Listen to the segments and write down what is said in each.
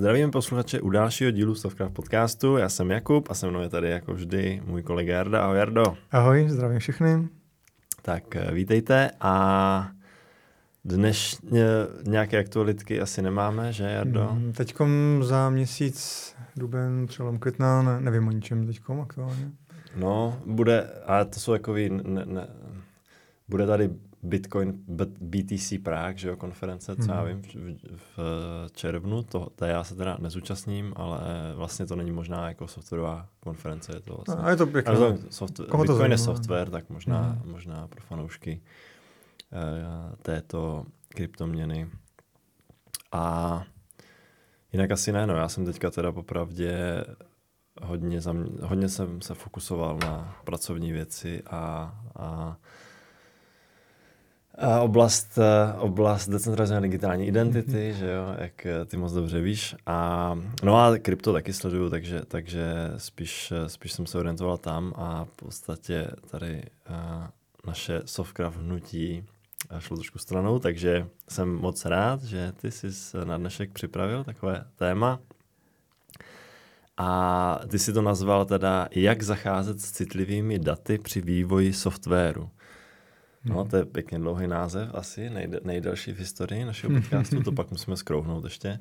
Zdravím posluchače u dalšího dílu Stovcraft podcastu. Já jsem Jakub a se mnou je tady jako vždy můj kolega Jarda. Ahoj Jardo. Ahoj, zdravím všechny. Tak eh, vítejte a dnes nějaké aktualitky asi nemáme, že Jardo? Hmm, teďkom za měsíc, duben, přelom května, ne, nevím o ničem teďkom aktuálně. No, bude, ale to jsou takový, ne, ne, bude tady Bitcoin BTC Prague, že jo, konference, co já hmm. vím, v, v červnu, to, to já se teda nezúčastním, ale vlastně to není možná jako softwarová konference, je to vlastně. A je to pěkné. to software, Koho to Bitcoin je software, tak možná, hmm. možná pro fanoušky uh, této kryptoměny. A jinak asi ne, no, já jsem teďka teda popravdě hodně, zam, hodně jsem se fokusoval na pracovní věci a a oblast, eh, oblast decentralizované digitální identity, mm-hmm. že jo, jak eh, ty moc dobře víš. A, no a krypto taky sleduju, takže, takže spíš, eh, spíš jsem se orientoval tam a v podstatě tady a, naše Softcraft hnutí šlo trošku stranou, takže jsem moc rád, že ty jsi na dnešek připravil takové téma. A ty si to nazval teda, jak zacházet s citlivými daty při vývoji softwaru. No, hmm. to je pěkně dlouhý název, asi nejde, nejdelší v historii našeho podcastu, to pak musíme skrouhnout ještě.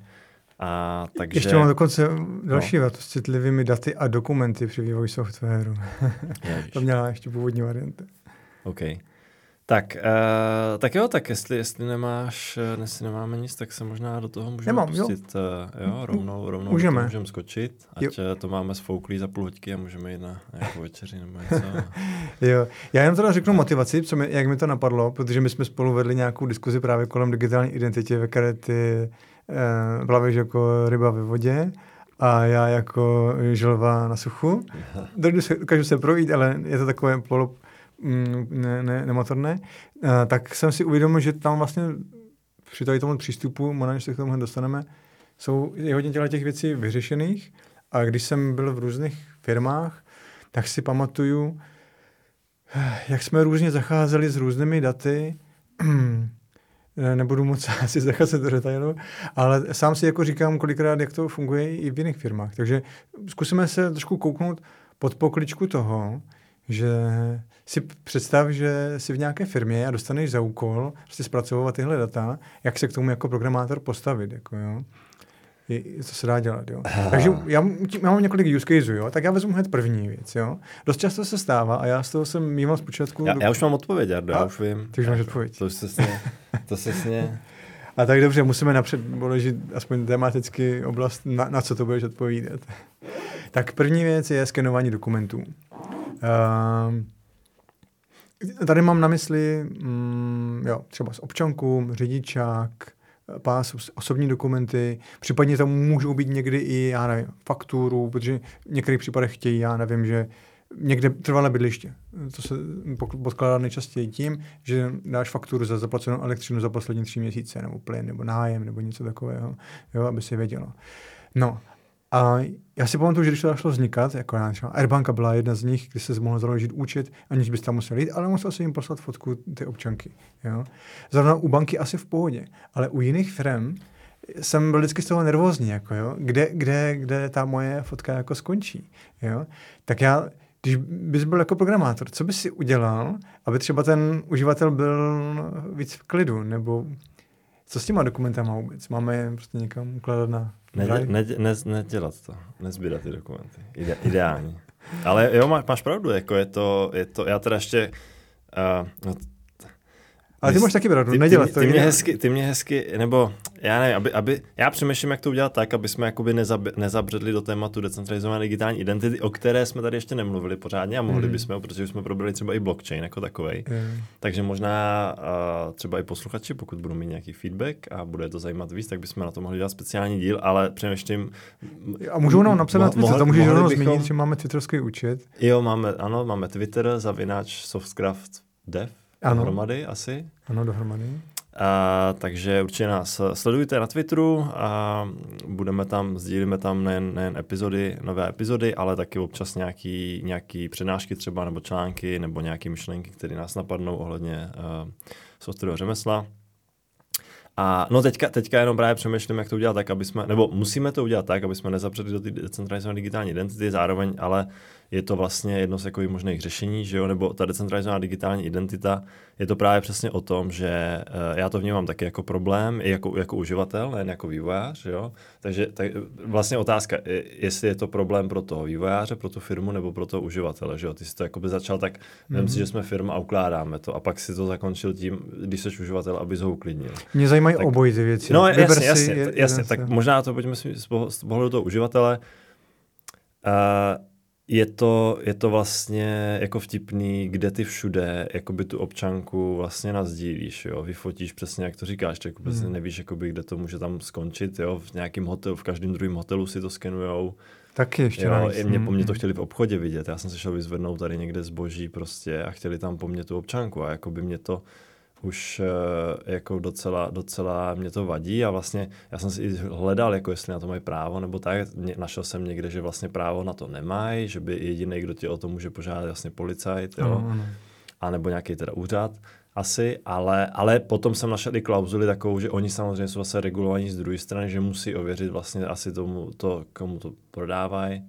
A, takže... Ještě mám dokonce další no. s citlivými daty a dokumenty při vývoji softwaru. to měla ještě původní varianta. OK. Tak, uh, tak jo, tak jestli, jestli nemáš, eh, jestli nemáme nic, tak se možná do toho můžeme Nemám, pustit. Jo. Uh, jo, rovnou, rovnou můžeme. můžeme skočit, ať jo. to máme sfouklý za půl hoďky a můžeme jít na nějakou večeři nebo něco. jo, já jenom teda řeknu motivaci, co mi, jak mi to napadlo, protože my jsme spolu vedli nějakou diskuzi právě kolem digitální identity, ve které ty uh, plavíš jako ryba ve vodě a já jako želva na suchu. Dokážu se projít, ale je to takové polo, ne, ne, nemotorné, eh, tak jsem si uvědomil, že tam vlastně při tady tomu přístupu, možná, než se k tomu dostaneme, jsou je hodně těchto těch věcí vyřešených a když jsem byl v různých firmách, tak si pamatuju, eh, jak jsme různě zacházeli s různými daty, nebudu moc asi zacházet do detailu, ale sám si jako říkám kolikrát, jak to funguje i v jiných firmách. Takže zkusíme se trošku kouknout pod pokličku toho, že si představ, že jsi v nějaké firmě a dostaneš za úkol prostě zpracovat tyhle data, jak se k tomu jako programátor postavit. Jako, jo. Je, co se dá dělat. Jo. Takže já, já mám několik use caseů, jo, tak já vezmu hned první věc. Jo. Dost často se stává a já z toho jsem mýval zpočátku... Já, já už mám odpověď, Jardo, já už vím. Ty už máš odpověď. To se sně, to se sně. A tak dobře, musíme napřed položit aspoň tematicky oblast, na, na co to budeš odpovídat. tak první věc je skenování dokumentů. Uh, Tady mám na mysli mm, jo, třeba z občanku, řidičák, pás, osobní dokumenty, případně tam můžou být někdy i, já nevím, fakturu, protože v některých případech chtějí, já nevím, že někde trvalé bydliště. To se podkládá nejčastěji tím, že dáš fakturu za zaplacenou elektřinu za poslední tři měsíce, nebo plyn, nebo nájem, nebo něco takového, jo, aby si vědělo. No a já si pamatuju, že když to začalo vznikat, jako já třeba Airbanka byla jedna z nich, kdy se mohl založit účet, aniž bys tam musel jít, ale musel si jim poslat fotku ty občanky. Jo? Zrovna u banky asi v pohodě, ale u jiných firm jsem byl vždycky z toho nervózní, jako jo? Kde, kde, kde ta moje fotka jako skončí. Jo? Tak já, když bys byl jako programátor, co bys si udělal, aby třeba ten uživatel byl víc v klidu, nebo co s těma dokumentama vůbec? Máme je prostě někam ukládat na ne, ne, ne, nedělat to, nezbírat ty dokumenty. Ide, ideální. Ale jo, má, máš pravdu, jako je to, je to, já teda ještě, uh, no, ale ty máš taky pravdu, nedělat ty, to. Ty mě, hezky, ty mě hezky, nebo já nevím, aby, aby, já přemýšlím, jak to udělat tak, aby jsme jakoby nezab, nezabředli do tématu decentralizované digitální identity, o které jsme tady ještě nemluvili pořádně a mohli mm. bychom, protože jsme probrali třeba i blockchain jako takový. Mm. Takže možná uh, třeba i posluchači, pokud budou mít nějaký feedback a bude to zajímat víc, tak bychom na to mohli dělat speciální díl, ale přemýšlím. A můžou nám napsat na Twitter, to můžeš rovnou zmínit, že máme twitterovský účet. Jo, máme, ano, máme Twitter, zavináč softcraft dev, ano. dohromady asi. Ano, dohromady. A, takže určitě nás sledujte na Twitteru a budeme tam, sdílíme tam nejen, nejen epizody, nové epizody, ale taky občas nějaký, nějaký přednášky třeba nebo články nebo nějaké myšlenky, které nás napadnou ohledně uh, softwarového řemesla. A no teďka, teďka jenom právě přemýšlím, jak to udělat tak, aby jsme, nebo musíme to udělat tak, aby jsme nezapřeli do té decentralizované digitální identity, zároveň ale je to vlastně jedno z jako možných řešení, že jo, nebo ta decentralizovaná digitální identita, je to právě přesně o tom, že uh, já to vnímám taky jako problém, i jako, jako uživatel, nejen jako vývojář, jo. Takže tak, vlastně otázka, jestli je to problém pro toho vývojáře, pro tu firmu, nebo pro toho uživatele, že jo. Ty jsi to jako by začal tak, mm-hmm. si, že jsme firma a ukládáme to, a pak si to zakončil tím, když jsi uživatel, aby ho uklidnil. Mě zajímají tak, obojí ty věci. No jasně, jasně, jasně, jasně tak možná to pojďme z pohledu toho uživatele. Uh, je to, je to vlastně jako vtipný, kde ty všude jakoby tu občanku vlastně nazdílíš, jo, vyfotíš přesně, jak to říkáš, tak vůbec hmm. nevíš, jakoby, kde to může tam skončit, jo, v nějakém hotelu, v každém druhém hotelu si to skenujou. Taky ještě jo, i mě, po mně to hmm. chtěli v obchodě vidět, já jsem se šel vyzvednout tady někde zboží prostě a chtěli tam po mně tu občanku a jakoby mě to, už uh, jako docela, docela mě to vadí a vlastně já jsem si hledal, jako jestli na to mají právo nebo tak, našel jsem někde, že vlastně právo na to nemají, že by jediný, kdo tě o to může požádat, vlastně policajt, jo, ano, ano. a nebo nějaký teda úřad asi, ale, ale potom jsem našel i klauzuli takovou, že oni samozřejmě jsou zase regulovaní z druhé strany, že musí ověřit vlastně asi tomu, to, komu to prodávají,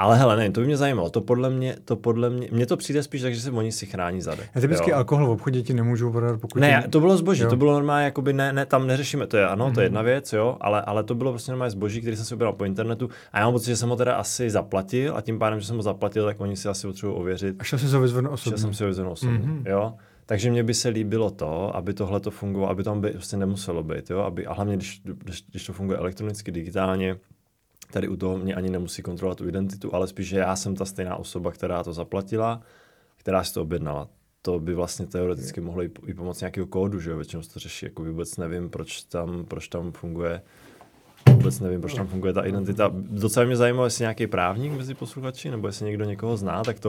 ale hele, ne, to by mě zajímalo. To podle mě, to podle mě, mně to přijde spíš tak, že se oni si chrání zadek. A typicky jo. alkohol v obchodě ti nemůžou prodat, pokud... Ne, to bylo zboží, jo. to bylo normálně, jakoby ne, ne, tam neřešíme, to je ano, mm-hmm. to je mhm. jedna věc, jo, ale, ale to bylo prostě normálně zboží, který jsem si objednal po internetu a já mám pocit, že jsem ho teda asi zaplatil a tím pádem, že jsem ho zaplatil, tak oni si asi potřebují ověřit. A šel jsem si ho vyzvednout osobně. Šel jsem si ho vyzvednout osobně, mm-hmm. jo. Takže mně by se líbilo to, aby tohle to fungovalo, aby tam by prostě nemuselo být, jo, aby, a hlavně když, když, když to funguje elektronicky, digitálně, Tady u toho mě ani nemusí kontrolovat tu identitu, ale spíš, že já jsem ta stejná osoba, která to zaplatila, která si to objednala. To by vlastně teoreticky mohlo i, i pomoct nějakého kódu, že jo, většinou se to řeší, jako vůbec nevím, proč tam, proč tam funguje vůbec nevím, proč tam funguje ta identita. Docela mě zajímalo, jestli nějaký právník mezi posluchači, nebo jestli někdo někoho zná, tak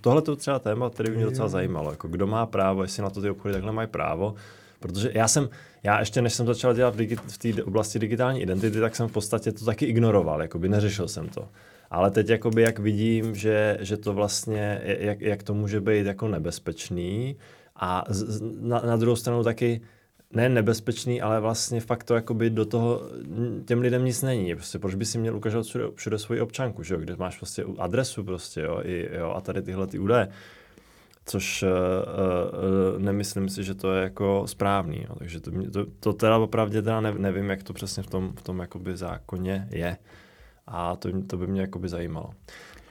tohle to třeba téma, který by mě docela zajímalo. Jako kdo má právo, jestli na to ty obchody takhle mají právo. Protože já jsem, já ještě než jsem začal dělat v té oblasti digitální identity, tak jsem v podstatě to taky ignoroval, jakoby neřešil jsem to. Ale teď jakoby jak vidím, že, že to vlastně, jak, jak to může být jako nebezpečný a z, na, na druhou stranu taky ne nebezpečný, ale vlastně fakt to jakoby do toho těm lidem nic není. Prostě proč by si měl ukázat všude, všude svoji občanku, že jo? kde máš prostě adresu prostě, jo, i, jo, a tady tyhle ty údaje což uh, uh, nemyslím si, že to je jako správný. Jo. Takže to, to, to teda opravdu teda ne, nevím, jak to přesně v tom, v tom jakoby zákoně je. A to, to by mě jakoby zajímalo.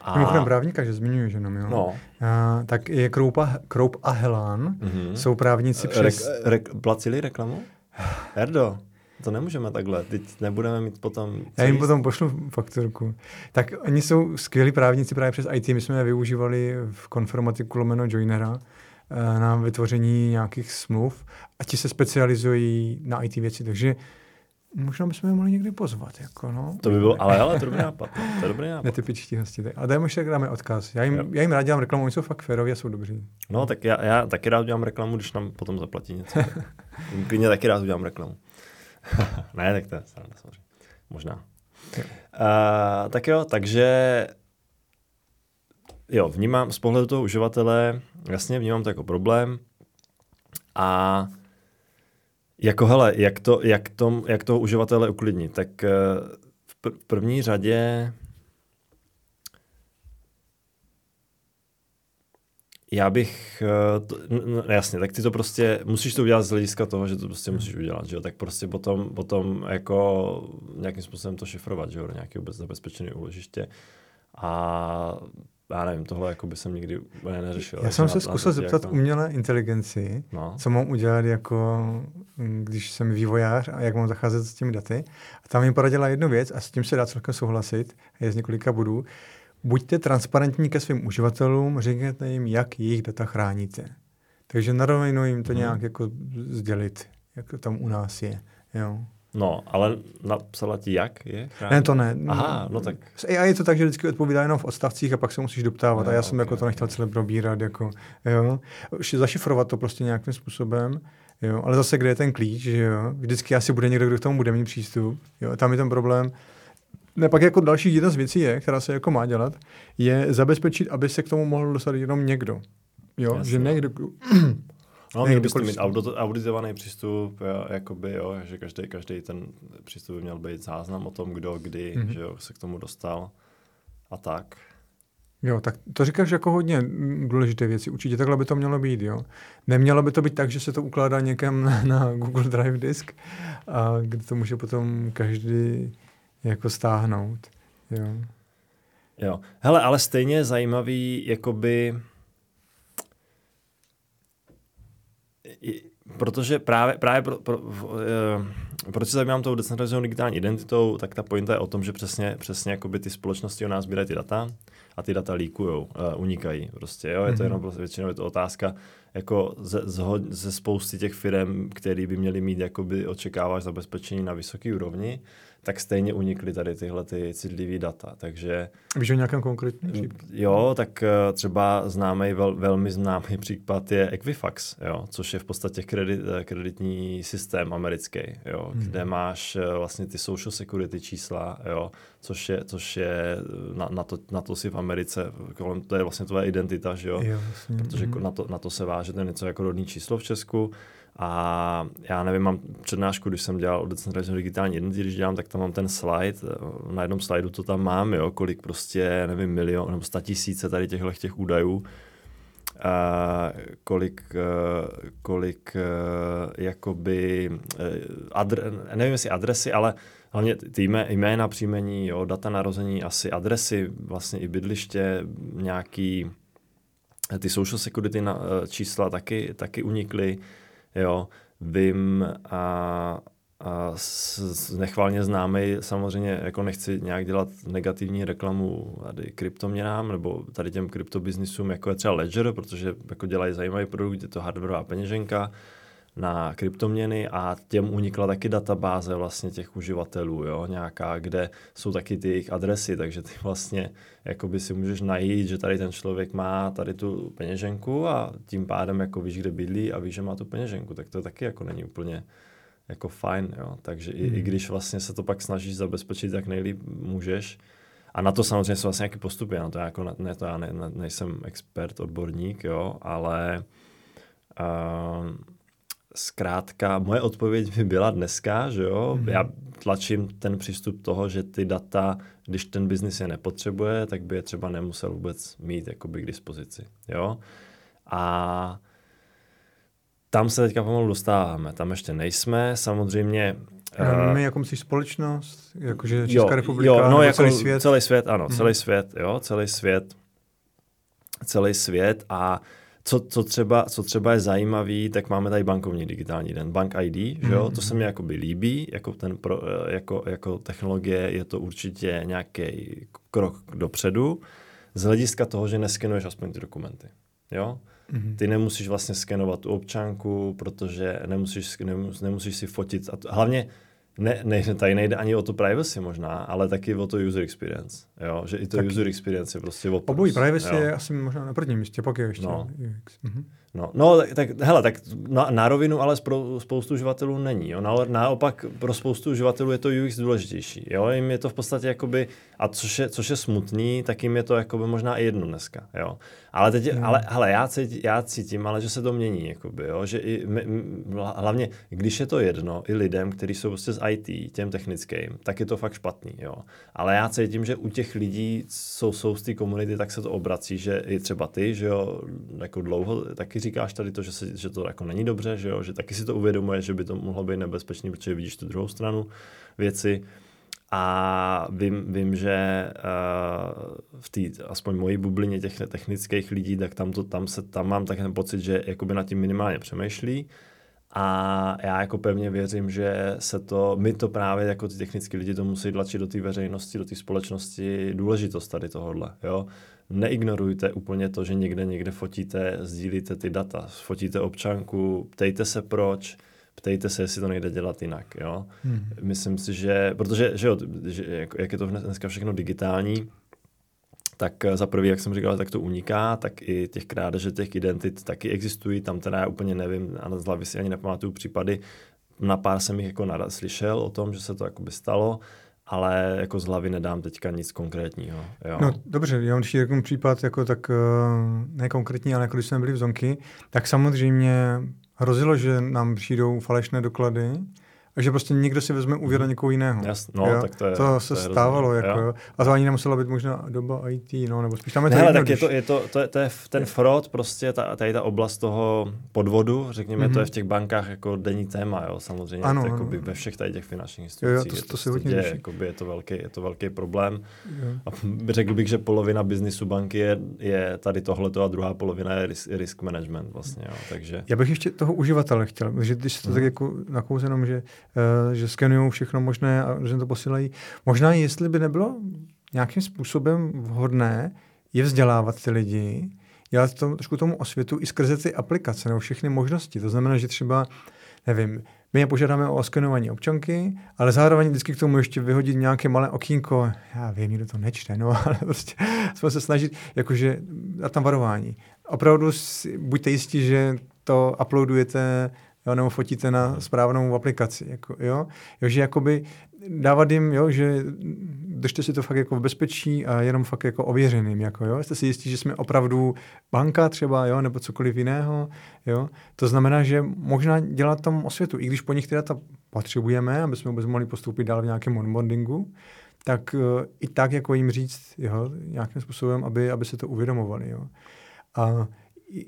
A... Mimochodem právníka, že zmiňuji jenom, jo? No. A, tak je Kroupa, Kroup a Helán, mm-hmm. jsou právníci přes... Rek, rek, placili reklamu? Erdo, to nemůžeme takhle, teď nebudeme mít potom... Já jim potom pošlu fakturku. Tak oni jsou skvělí právníci právě přes IT, my jsme je využívali v konformatiku lomeno Joinera eh, na vytvoření nějakých smluv a ti se specializují na IT věci, takže možná bychom je mohli někdy pozvat. Jako, no. To by bylo, ale, ale to dobrý nápad. To je dobrý nápad. Netypičtí hosti. Ale dajme ještě, dáme odkaz. Já jim, já jim rád dělám reklamu, oni jsou fakt féroví a jsou dobří. No, tak já, já taky rád dělám reklamu, když nám potom zaplatí něco. Klidně taky rád udělám reklamu. ne, tak to je samozřejmě. Možná. Uh, tak jo, takže jo, vnímám z pohledu toho uživatele, jasně vnímám to jako problém a jako hele, jak, to, jak, to, jak toho uživatele uklidnit, tak uh, v první řadě já bych, eh, to, no, jasně, tak ty to prostě, musíš to udělat z hlediska toho, že to prostě musíš udělat, že jo, tak prostě potom, potom jako nějakým způsobem to šifrovat, že jo, do nějakého zabezpečeného úložiště a já nevím, tohle jako by jsem nikdy neřešil. Já jsem se zkusil zeptat jako... umělé inteligenci, no. co mám udělat jako, když jsem vývojář a jak mám zacházet s těmi daty. A tam mi poradila jednu věc a s tím se dá celkem souhlasit, je z několika bodů buďte transparentní ke svým uživatelům, řekněte jim, jak jejich data chráníte. Takže na rovinu jim to hmm. nějak jako sdělit, jak to tam u nás je. Jo. No, ale napsala ti jak je? Chránit? Ne, to ne. Aha, no tak. S AI je to tak, že vždycky odpovídá jenom v odstavcích a pak se musíš doptávat. No, a já jsem okay. jako to nechtěl celé probírat. Jako, jo. Zašifrovat to prostě nějakým způsobem. Jo. Ale zase, kde je ten klíč, že jo? Vždycky asi bude někdo, kdo k tomu bude mít přístup. Jo. Tam je ten problém ne, pak jako další jedna z věcí je, která se jako má dělat, je zabezpečit, aby se k tomu mohl dostat jenom někdo. Jo, Jasně. že někdo, No, měl bys to mít auditovaný přístup, jakoby, jo, že každý, každý ten přístup by měl být záznam o tom, kdo, kdy, mm-hmm. že jo, se k tomu dostal a tak. Jo, tak to říkáš jako hodně důležité věci. Určitě takhle by to mělo být, jo. Nemělo by to být tak, že se to ukládá někam na, na Google Drive disk, a kde to může potom každý jako stáhnout, jo. Jo. Hele, ale stejně zajímavý, jakoby protože právě, právě pro, pro, uh, proč se zabývám tou decentralizovanou digitální identitou, tak ta pointa je o tom, že přesně, přesně jakoby ty společnosti o nás sbírají ty data a ty data líkujou, uh, unikají prostě, jo, je to mm-hmm. jenom prostě většinou je to otázka jako ze, ze, ze spousty těch firm, které by měly mít, jakoby očekáváš zabezpečení na vysoké úrovni, tak stejně unikly tady tyhle ty citlivé data. Takže, Víš o nějakém konkrétním případu? Jo, tak eh, třeba známý, vel, velmi známý případ je Equifax, jo, což je v podstatě kredit, eh, kreditní systém americký, jo, hmm. kde máš eh, vlastně ty social security čísla, jo, což je, což je na, na, to, na to si v Americe, kolem, to je vlastně tvoje identita, že jo, jo vlastně. protože hmm. na, to, na to se váže ten něco jako rodný číslo v Česku a já nevím, mám přednášku, když jsem dělal o decentralizované digitální identitě, když dělám, tak tam mám ten slide, na jednom slajdu to tam mám, jo, kolik prostě, nevím, milion nebo sta tisíce tady těchto těch údajů, a kolik, eh, kolik eh, jakoby, eh, adre, nevím jestli adresy, ale hlavně ty jména, příjmení, jo, data narození, asi adresy, vlastně i bydliště, nějaký ty social security na, čísla taky, taky unikly, Jo, vím a, a nechválně známý, samozřejmě jako nechci nějak dělat negativní reklamu tady kryptoměnám nebo tady těm kryptobiznisům, jako je třeba Ledger, protože jako dělají zajímavý produkt, je to hardwareová peněženka, na kryptoměny a těm unikla taky databáze vlastně těch uživatelů, jo, nějaká, kde jsou taky ty jejich adresy, takže ty vlastně jakoby si můžeš najít, že tady ten člověk má tady tu peněženku a tím pádem jako víš, kde bydlí a víš, že má tu peněženku, tak to taky jako není úplně jako fajn, jo. Takže hmm. i, i hmm. když vlastně se to pak snažíš zabezpečit, jak nejlíp můžeš, a na to samozřejmě jsou vlastně nějaké postupy, na to jako, ne, to já ne, ne, nejsem expert, odborník, jo, ale uh, zkrátka, moje odpověď by byla dneska, že jo, mm-hmm. já tlačím ten přístup toho, že ty data, když ten biznis je nepotřebuje, tak by je třeba nemusel vůbec mít jakoby k dispozici, jo. A tam se teďka pomalu dostáváme, tam ještě nejsme, samozřejmě Uh, my jako myslíš společnost, jakože Česká jo, republika, jo, no, jako celý svět? Celý svět, ano, mm-hmm. celý svět, jo, celý svět, celý svět a co, co, třeba, co třeba je zajímavý, tak máme tady bankovní digitální den, Bank ID, že jo? Mhm. to se mi jakoby líbí, jako, ten pro, jako, jako technologie je to určitě nějaký krok dopředu, z hlediska toho, že neskenuješ aspoň ty dokumenty. Jo? Mm-hmm. Ty nemusíš vlastně skenovat tu občanku, protože nemusíš, nemus, nemusíš si fotit. A to, hlavně ne, ne, tady nejde ani o to privacy možná, ale taky o to user experience. Jo? Že i to tak user experience je prostě o Obojí privacy jo? je asi možná na prvním místě, pak je ještě no. UX. Mhm. No, no tak, tak hele, tak na, na rovinu ale pro spoustu uživatelů není. Jo? Na, naopak pro spoustu uživatelů je to UX důležitější. Jo? Jim je to v podstatě jakoby, a což je, což je smutný, tak jim je to jakoby možná i jedno dneska. Jo? Ale teď, hmm. ale hele, já, cítím, já cítím, ale že se to mění, jakoby, jo? že i, m, m, hlavně, když je to jedno i lidem, kteří jsou prostě z IT, těm technickým, tak je to fakt špatný. Jo? Ale já cítím, že u těch lidí, co jsou z té komunity, tak se to obrací, že i třeba ty, že jo, jako dlouho taky říkáš tady to, že, se, že to jako není dobře, že jo, že taky si to uvědomuje, že by to mohlo být nebezpečné, protože vidíš tu druhou stranu věci. A vím, vím že uh, v té, aspoň mojí bublině těch technických lidí, tak tam, to, tam, se, tam mám tak ten pocit, že jakoby nad tím minimálně přemýšlí. A já jako pevně věřím, že se to, my to právě jako ty technické lidi to musí tlačit do té veřejnosti, do té společnosti, důležitost tady tohohle, jo. Neignorujte úplně to, že někde někde fotíte, sdílíte ty data, fotíte občanku, ptejte se proč, ptejte se, jestli to nejde dělat jinak, jo. Hmm. Myslím si, že, protože, že jo, že, jak, jak je to dneska všechno digitální, tak za prvý, jak jsem říkal, tak to uniká, tak i těch krádeže těch identit taky existují, tam teda já úplně nevím, a z hlavy si ani nepamatuju případy, na pár jsem jich jako naraz slyšel o tom, že se to jakoby stalo, ale jako z hlavy nedám teďka nic konkrétního. Jo. No dobře, já mám ještě takový případ, jako tak uh, ne konkrétní, ale jako když jsme byli v Zonky, tak samozřejmě hrozilo, že nám přijdou falešné doklady, že prostě někdo si vezme úvěr na někoho jiného. Jasn, no, jo? tak to, je, to se to je stávalo, rozdíl, jako, jo. jo. a to ani nemusela být možná doba IT, no, nebo spíš tam je to Ne, jedno, tak je když- to, je to, to, je, to je ten fraud, prostě ta, tady ta oblast toho podvodu, řekněme, mm-hmm. to je v těch bankách jako denní téma, jo, samozřejmě, Ano, ano, ano. jakoby ve všech tady těch finančních Jo, jo, institucích. to- je to se prostě hodně děje, jakoby je to velký, je to velký problém. Jo. A řekl bych, že polovina biznisu banky je, je tady tohleto a druhá polovina je risk, risk management vlastně, jo, takže... Já bych ještě toho uživatele chtěl, protože když se to Mhm. tak jako nakous jenom, že, že skenují všechno možné a že to posílají, možná jestli by nebylo nějakým způsobem vhodné je vzdělávat ty lidi, dělat to, trošku tomu osvětu i skrze ty aplikace nebo všechny možnosti. To znamená, že třeba, nevím, my je požádáme o oskenování občanky, ale zároveň vždycky k tomu ještě vyhodit nějaké malé okýnko. Já vím, nikdo to nečte, no, ale prostě jsme se snažit, jakože dát tam varování. Opravdu si, buďte jistí, že to uploadujete jo, nebo fotíte na správnou aplikaci. Jako, jo? jo, že jakoby dávat jim, jo, že držte si to fakt jako v bezpečí a jenom fakt jako ověřeným. Jako, jo? Jste si jistí, že jsme opravdu banka třeba, jo, nebo cokoliv jiného. Jo? To znamená, že možná dělat tam osvětu, i když po nich ty data potřebujeme, aby jsme vůbec mohli postoupit dál v nějakém onboardingu, tak uh, i tak jako jim říct jo, nějakým způsobem, aby, aby se to uvědomovali. Jo. A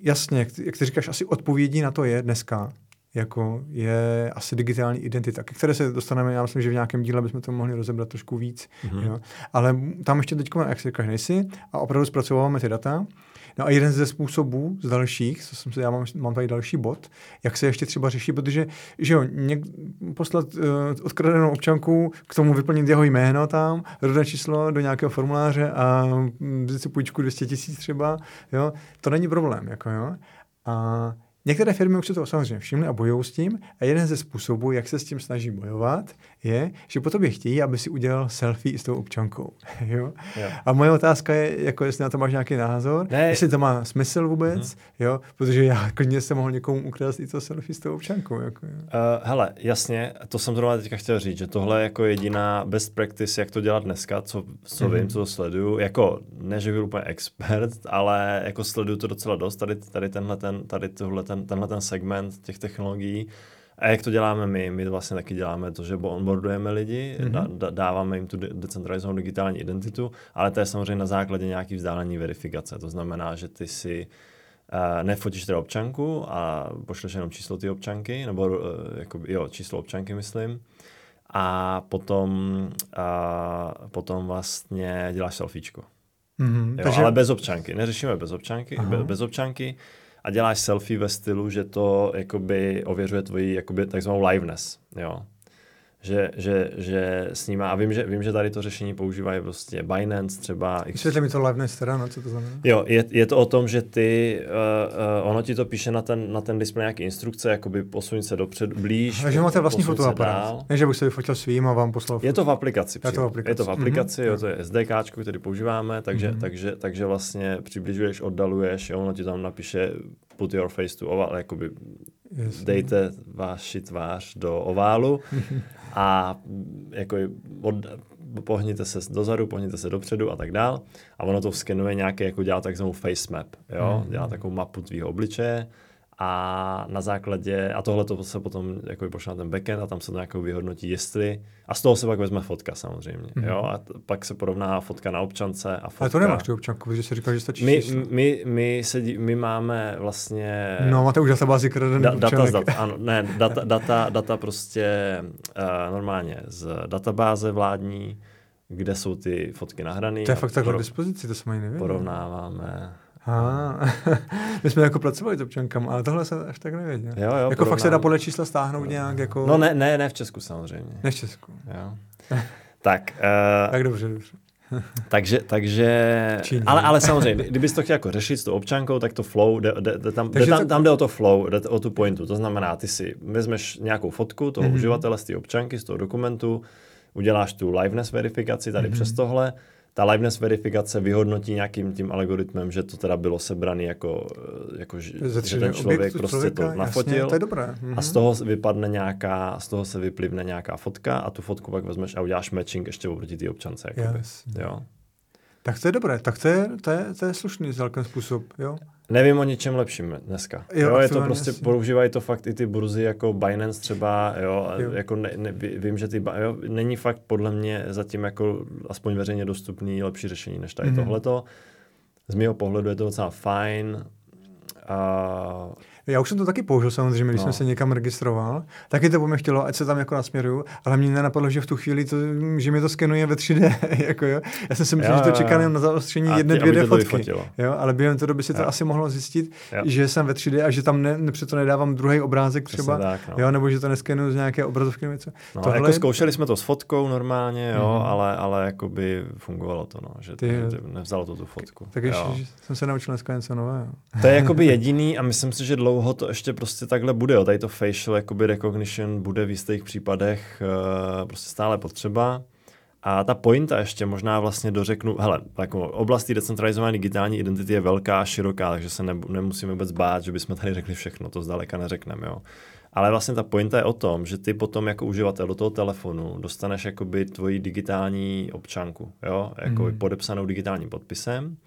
jasně, jak ty, jak ty říkáš, asi odpovědí na to je dneska, jako je asi digitální identita, ke které se dostaneme, já myslím, že v nějakém díle bychom to mohli rozebrat trošku víc. Mm-hmm. Jo. Ale tam ještě teď, jak si říkáš, nejsi a opravdu zpracováváme ty data. No a jeden ze způsobů z dalších, co jsem se, já mám, mám tady další bod, jak se ještě třeba řeší, protože, že jo, něk, poslat uh, odkradenou občanku, k tomu vyplnit jeho jméno tam, rodné číslo do nějakého formuláře a vzít si půjčku 200 tisíc třeba, jo, to není problém, jako jo. A Některé firmy už se to samozřejmě všimly a bojují s tím. A jeden ze způsobů, jak se s tím snaží bojovat, je, že po tobě chtějí, aby si udělal selfie s tou občankou. jo? Jo. A moje otázka je, jako jestli na to máš nějaký názor, Ne. jestli to má smysl vůbec, mm-hmm. jo? protože já klidně jsem mohl někomu ukrást i to selfie s tou občankou. Jako, jo? Uh, hele, jasně, to jsem zrovna teďka chtěl říct, že tohle je jako jediná best practice, jak to dělat dneska, co, co Mhm. vím, co sleduju. Jako, ne, že byl úplně expert, ale jako sleduju to docela dost, tady, tady tenhle ten, tady tohle ten, tenhle ten segment těch technologií. A jak to děláme my? My vlastně taky děláme to, že onboardujeme lidi, Mhm. mm-hmm. da, dáváme jim tu de- decentralizovanou digitální identitu, ale to je samozřejmě na základě nějaký vzdálení verifikace. To znamená, že ty si uh, nefotíš teda občanku a pošleš jenom číslo ty občanky, nebo uh, jako, jo, číslo občanky myslím, a potom, uh, potom vlastně děláš selfiečko. Mm-hmm. Jo, Takže... Ale bez občanky. Neřešíme bez občanky, Aha. be, bez občanky a děláš selfie ve stylu, že to jakoby ověřuje tvoji jakoby takzvanou liveness. Jo. Že, že, že snímá, a vím že, vím, že tady to řešení používají prostě Binance třeba. Vysvětli mi to liveness teda, no, co to znamená? Jo, je, je to o tom, že ty, uh, uh, ono ti to píše na ten, na ten displej nějaké instrukce, jakoby posuň se dopředu, blíž. Takže máte vlastní fotoaparát. Ne, že bych se vyfotil svým a vám poslal Je to v aplikaci. Je to v aplikaci. Je to v aplikaci, Mhm. jo, to je SDK, který používáme, takže, Mhm. takže, takže vlastně přibližuješ, oddaluješ, jo, ono ti tam napíše put your face to oval, jakoby Jasně. dejte vaši tvář do oválu a mm, jako od, pohněte se dozadu, pohněte se dopředu a tak dál. A ono to skenuje nějaké, jako dělá takzvanou face map, jo? Mhm. Dělá takovou mapu tvýho obličeje a na základě, a tohle to se potom jako pošle na ten backend a tam se to nějakou vyhodnotí, jestli, a z toho se pak vezme fotka samozřejmě, Mhm. jo? A t- pak se porovná fotka na občance a fotka. Ale to nemáš tu občanku, protože jsi říkal, že stačí my, číslo. my, my, se, dí- my máme vlastně No, máte už databázi kradených Da, data, z data, ano, ne, data, data, data prostě uh, normálně z databáze vládní, kde jsou ty fotky nahrané. To je fakt takhle k dispozici, to jsme ani nevěděli. Porovnáváme. Ah, my jsme jako pracovali s občankama, ale tohle se až tak nevěděl. Jo, jo, jako fakt se dá porovnám- podle čísla stáhnout nějak jako... No ne, ne, ne v Česku samozřejmě. Ne v Česku. Jo. Tak, uh, Tak dobře, dobře. takže, takže Číně. ale, ale samozřejmě, kdybys to chtěl jako řešit s tou občankou, tak to flow, jde, jde, jde tam, jde Takže tam, to- tam jde o to flow, jde o tu pointu. To znamená, ty si vezmeš nějakou fotku toho Mhm. mm-hmm. uživatele z té občanky, z toho dokumentu, uděláš tu liveness verifikaci tady mm-hmm. přes tohle, ta liveness verifikace vyhodnotí nějakým tím algoritmem, že to teda bylo sebrané jako, eh, jako že, že ten člověk prostě člověka, to nafotil. Jasně, to je dobré. Mhm. A z toho vypadne nějaká, z toho se vyplivne nějaká fotka a tu fotku pak vezmeš a uděláš matching ještě oproti té občance. Yes. Jo. Tak to je dobré, tak to je, to je, to je slušný celkem způsob, jo? Nevím o ničem lepším dneska. Jo, jo je to prostě, jasný. používají to fakt i ty burzy jako Binance třeba, jo, jo. jako ne, ne, vím, že ty, jo, není fakt podle mě zatím jako aspoň veřejně dostupný lepší řešení než tady mm-hmm. tohleto. Z mého pohledu je to docela fajn. A já už jsem to taky použil samozřejmě, když no. jsem se někam registroval. Taky to po mě chtělo, ať se tam jako nasměruju, ale mě nenapadlo, že v tu chvíli to, že mi to skenuje ve 3D. jako jo. Já jsem si myslel, že to čeká jenom na zaostření a jedné, dvě fotky. Jo, ale během toho by si to jo. asi mohlo zjistit, jo. že jsem ve 3D a že tam ne, to nedávám druhý obrázek třeba, tak, no. jo, nebo že to neskenuju z nějaké obrazovky nebo něco. No, Tohle... jako zkoušeli jsme to s fotkou normálně, jo, mm. ale, ale jako by fungovalo to, no, že Ty, nevzalo to tu fotku. Tak ještě jsem se naučil dneska něco nového. To je jakoby jediný a myslím si, že dlouho to ještě prostě takhle bude. Jo. Tady to facial jakoby recognition bude v jistých případech uh, prostě stále potřeba. A ta pointa ještě možná vlastně dořeknu, hele, jako oblast decentralizované digitální identity je velká a široká, takže se ne, nemusíme vůbec bát, že bychom tady řekli všechno, to zdaleka neřekneme, jo. Ale vlastně ta pointa je o tom, že ty potom jako uživatel do toho telefonu dostaneš jakoby tvoji digitální občanku, jo, jako mm. podepsanou digitálním podpisem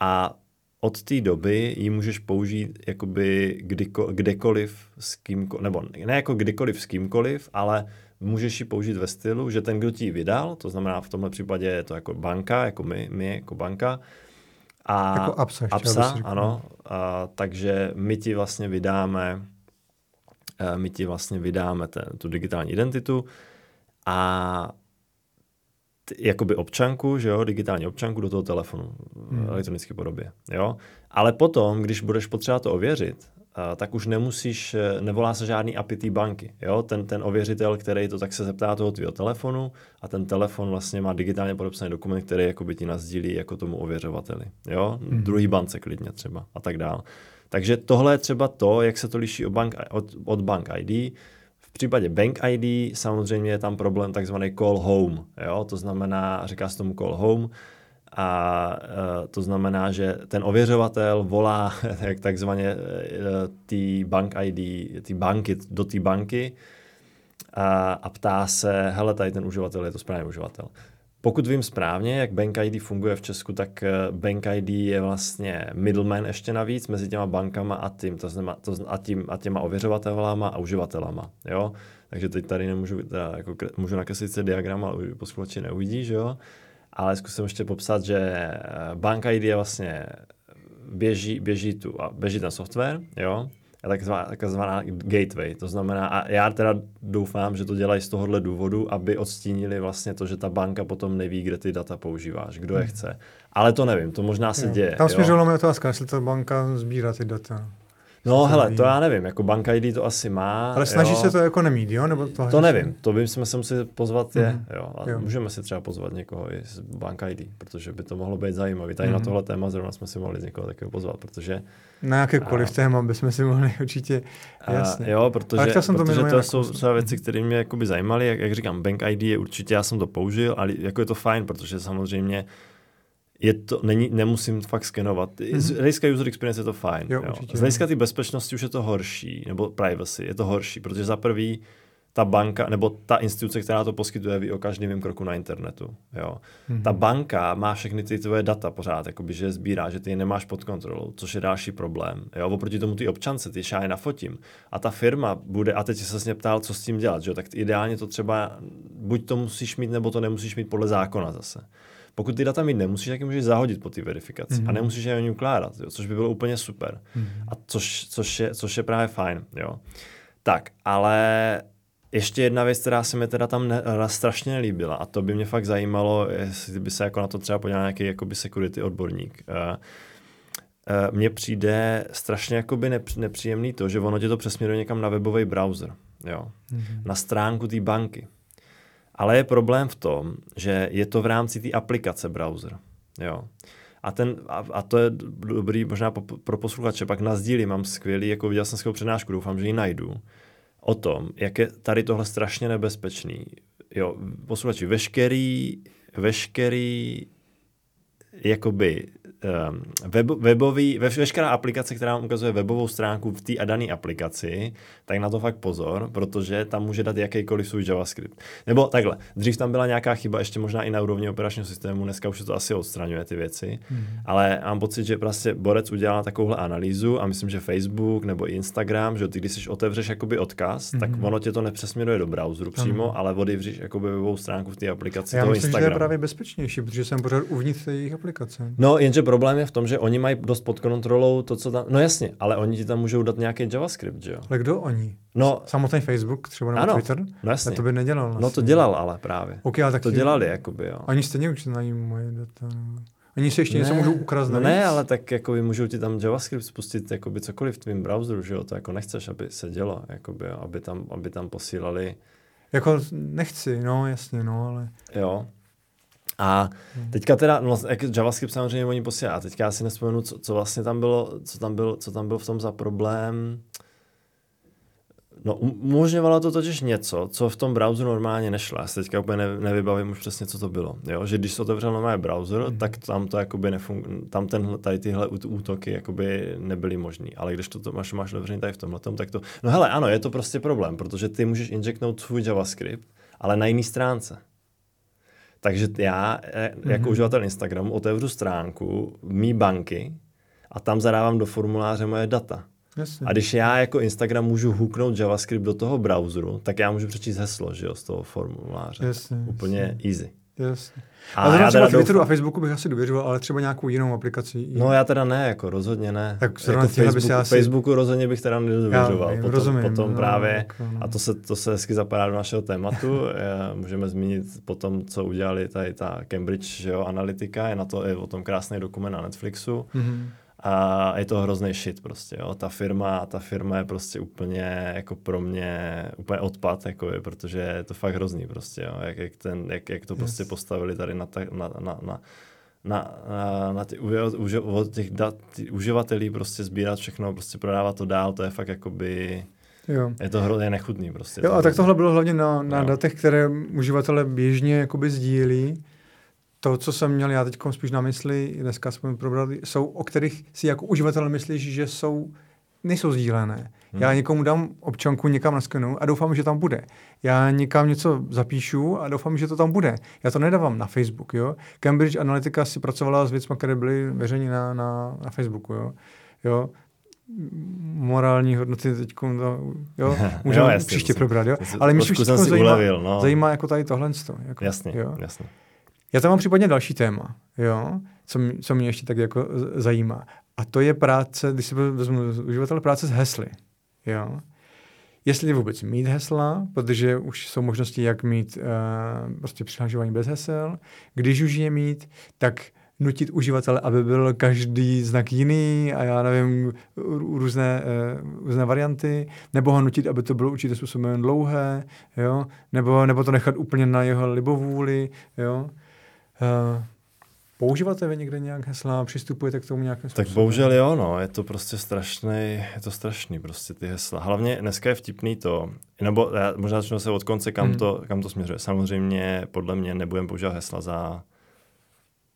a od té doby ji můžeš použít jakoby kdyko, kdekoliv s kýmkoliv, nebo ne jako kdykoliv s kýmkoliv, ale můžeš ji použít ve stylu, že ten, kdo ti ji vydal, to znamená v tomhle případě je to jako banka, jako my, my jako banka, a jako APSA, APSA ano, a, takže my ti vlastně vydáme eh, my ti vlastně vydáme ten, tu digitální identitu a jakoby občanku, že jo, digitální občanku do toho telefonu hmm. v elektronické podobě, jo. Ale potom, když budeš potřebovat to ověřit, uh, tak už nemusíš, eh, nevolá se žádný API té banky, jo. Ten, ten ověřitel, který to tak se zeptá toho tvého telefonu a ten telefon vlastně má digitálně podepsaný dokument, který jakoby ti nazdílí jako tomu ověřovateli, jo. Hmm. Druhý bance klidně třeba a tak dál. Takže tohle je třeba to, jak se to liší od bank, od, od bank ID, v případě Bank ID samozřejmě je tam problém takzvaný call home, jo? to znamená, říká se tomu call home, a uh, to znamená, že ten ověřovatel volá jak takzvaně uh, ty bank ID, ty banky, do té banky a, a ptá se, hele, tady ten uživatel je to správný uživatel. Pokud vím správně, jak Bank ID funguje v Česku, tak eh, Bank ID je vlastně middleman ještě navíc mezi těma bankama a, tím, to znamená, to, a, tím, a těma ověřovatelama a uživatelama. Jo? Takže teď tady nemůžu, teda, jako, můžu nakreslit se diagram, ale posluchači neuvidí, že jo? Ale zkusím ještě popsat, že eh, Bank ID je vlastně běží, běží, tu, běží ten software, jo? Takzvaná, takzvaná gateway. To znamená, a já teda doufám, že to dělají z tohohle důvodu, aby odstínili vlastně to, že ta banka potom neví, kde ty data používáš, kdo je hmm. chce. Ale to nevím, to možná se jo. děje. Tam směřovala mi otázka, jestli ta banka sbírá ty data. No hele, to já nevím, jako banka ID to asi má. Ale snaží jo. se to jako nemít, jo? Nebo to, to nevím, to bychom se museli pozvat je, mm-hmm. jo. A jo. můžeme si třeba pozvat někoho i z banka ID, protože by to mohlo být zajímavé. Tady mm-hmm. na mhm. tohle téma zrovna jsme si mohli někoho takového pozvat, protože... Na jakékoliv a, téma bychom si mohli určitě, jasně. A, jo, protože, jsem protože to, to jsou třeba věci, které mě jakoby zajímaly, jak, jak říkám, bank ID je určitě, já jsem to použil, ale jako je to fajn, protože samozřejmě je to, není, nemusím fakt skenovat. Mm-hmm. Z hlediska user experience je to fajn. Jo, jo. Z hlediska té bezpečnosti už je to horší, nebo privacy, je to horší, protože za prvý ta banka, nebo ta instituce, která to poskytuje, ví o každém kroku na internetu. Jo. Mm-hmm. Ta banka má všechny ty tvoje data pořád, jakoby, že je sbírá, že ty je nemáš pod kontrolou, což je další problém. Jo. Oproti tomu ty občance, ty já je nafotím. A ta firma bude, a teď se vlastně ptal, co s tím dělat, že? tak ideálně to třeba, buď to musíš mít, nebo to nemusíš mít podle zákona zase. Pokud ty data mít nemusíš, tak je můžeš zahodit po té verifikaci mm-hmm. a mhm. nemusíš je ani ukládat, jo, což by bylo úplně super. Mm-hmm. A což, což, je, což je právě fajn. Jo. Tak, ale ještě jedna věc, která se mi teda tam ne, strašně nelíbila a to by mě fakt zajímalo, jestli by se jako na to třeba podíval nějaký jakoby security odborník. Uh, uh, mně přijde strašně jakoby nepříjemný to, že ono tě to přesměruje někam na webový browser, jo, mm-hmm. na stránku té banky. Ale je problém v tom, že je to v rámci té aplikace browser. Jo. A, ten, a, a to je dobrý možná po, pro posluchače, pak na sdíli mám skvělý, jako viděl jsem skvělou přednášku, doufám, že ji najdu, o tom, jak je tady tohle strašně nebezpečný. Jo, posluchači, veškerý, veškerý jakoby web, webový, ve, veškerá aplikace, která vám ukazuje webovou stránku v té a dané aplikaci, tak na to fakt pozor, protože tam může dát jakýkoliv svůj JavaScript. Nebo takhle, dřív tam byla nějaká chyba, ještě možná i na úrovni operačního systému, dneska už se to asi odstraňuje ty věci, hmm. ale mám pocit, že prostě Borec udělal takovouhle analýzu a myslím, že Facebook nebo Instagram, že ty, když si otevřeš jakoby odkaz, hmm. tak ono tě to nepřesměruje do browseru přímo, hmm. ale odevřeš jakoby webovou stránku v té aplikaci Já toho myslím, Instagramu. že je právě bezpečnější, protože jsem pořád uvnitř jejich aplikace. No, jenže problém je v tom, že oni mají dost pod kontrolou to, co tam... No jasně, ale oni ti tam můžou dát nějaký JavaScript, že jo? Ale kdo oni? No, Samotný Facebook třeba nebo Ano, Twitter? no jasně. A to by nedělal. no to vlastně. dělal ale právě. Ok, ale tak To dělali, jakoby, jo. Oni stejně už znají moje data. Oni si ještě něco můžou ukrást no ne, ale tak jakoby můžou ti tam JavaScript spustit jakoby cokoliv v tvém browseru, že jo, to jako nechceš, aby se dělo, jakoby, jo, aby tam, aby tam posílali, Jako nechci, no jasně, no, ale... jo. A teďka teda, no, jak JavaScript samozřejmě oni posílají, a teďka já si nespomenu, co, co vlastně tam bylo, co tam, byl, co tam byl v tom za problém. No, um- umožňovalo to totiž něco, co v tom browseru normálně nešlo. Já si teďka úplně ne, nevybavím už přesně, co to bylo. Jo? Že když se otevřel normálně browser, mm. tak tam to jakoby nefung- tam tenhle, tady tyhle út- útoky jakoby nebyly možný. Ale když to, to máš, máš otevřený tady v tomhle, tak to... No hele, ano, je to prostě problém, protože ty můžeš injeknout svůj JavaScript, ale na jiné stránce. Takže já eh, jako Mhm. uživatel Instagramu otevřu stránku mý banky a tam zadávám do formuláře moje data. Jasně. A když já jako Instagram můžu hooknout JavaScript do toho browseru, tak já můžu přečíst heslo, že jo, z toho formuláře. Jasně, Úplně easy. Jasně. A, A, já třeba Twitteru doufám, a Facebooku bych asi důvěřoval, ale třeba nějakou jinou aplikaci. No já teda ne, jako rozhodně ne. Tak jako tyhle by si Facebooku, asi- Facebooku rozhodně bych teda nedůvěřoval. Já potom, rozumím, potom no, právě, jako no. a to se, to se hezky zapadá do našeho tématu, eh, můžeme zmínit potom, co udělali tady ta Cambridge že jo, analytika, je na to je o tom krásný dokument na Netflixu. Mhm. A je to hrozný shit prostě, jo. Ta firma, ta firma je prostě úplně jako pro mě úplně odpad, jako je, protože je to fakt hrozný prostě, jo. Jak, jak, ten, jak, jak to prostě Yes. postavili tady na, ta, na, na, na na, na, na ty, od těch dat, ty uživatelí prostě sbírat všechno, prostě prodávat to dál, to je fakt jakoby, Jo. je to hrozně nechutný prostě. Jo, a tak tohle bylo hlavně na, na Jo. datech, které uživatelé běžně jakoby sdílí. To, co jsem měl já teď spíš na mysli, dneska jsme probrali, jsou, o kterých si jako uživatel myslíš, že jsou, nejsou sdílené. Hmm. Já někomu dám občanku někam na skenu a doufám, že tam bude. Já někam něco zapíšu a doufám, že to tam bude. Já to nedávám na Facebook, jo. Cambridge Analytica si pracovala s věcmi, které byly veřejně na, na, na Facebooku, jo. jo. Morální hodnoty teď, jo, Jo, můžeme jasně, příště probrat, jo. Ale mě si zajímá, ulevil, no. zajímá jako tady tohle. Jako, Jasně, Jo. jasně. Já tam mám případně další téma, jo, co, mě- co mě ještě tak jako zajímá. A to je práce, když si vezmu uživatel práce s hesly. Jo. Jestli vůbec mít hesla, protože už jsou možnosti, jak mít uh, prostě přihlašování bez hesel. Když už je mít, tak nutit uživatele, aby byl každý znak jiný a já nevím, rů- různé, uh, různé varianty, nebo ho nutit, aby to bylo určitě způsobem dlouhé, jo? Nebo, nebo to nechat úplně na jeho libovůli. Jo? Uh, používáte vy někde nějak hesla, přistupujete k tomu nějakým Tak způsobem? bohužel jo, no, je to prostě strašný, je to strašný prostě ty hesla. Hlavně dneska je vtipný to, nebo já možná začnu se od konce, kam, Mhm. to, kam to směřuje. Samozřejmě podle mě nebudeme používat hesla za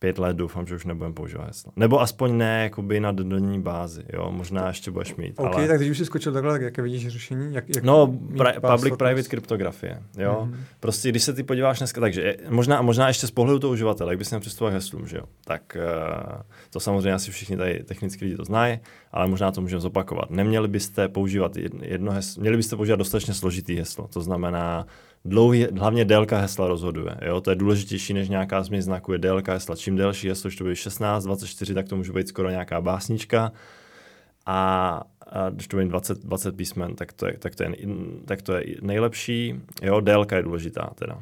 pět let, doufám, že už nebudeme používat hesla. Nebo aspoň ne jakoby na denní bázi, jo, možná ještě budeš mít. OK, ale... tak když už jsi skočil takhle, tak jaké vidíš řešení? Jak, jak No, password public-private kryptografie, jo. Mhm. Prostě když se ty podíváš dneska, takže je- možná, možná ještě z pohledu toho uživatele, jak bys měl přistupovat k heslům, že jo. Tak uh, to samozřejmě asi všichni tady technicky lidi to znají, ale možná to můžeme zopakovat. Neměli byste používat jedno, jedno heslo, měli byste používat dostatečně složitý heslo, to znamená dlouhý, hlavně délka hesla rozhoduje, jo. To je důležitější než nějaká změna znaku, je délka hesla. Čím delší heslo, když to bude 16, 24, tak to může být skoro nějaká básnička. A, a když to bude 20, 20 písmen, tak to, je, tak, to je, tak to je nejlepší. Jo, délka je důležitá teda.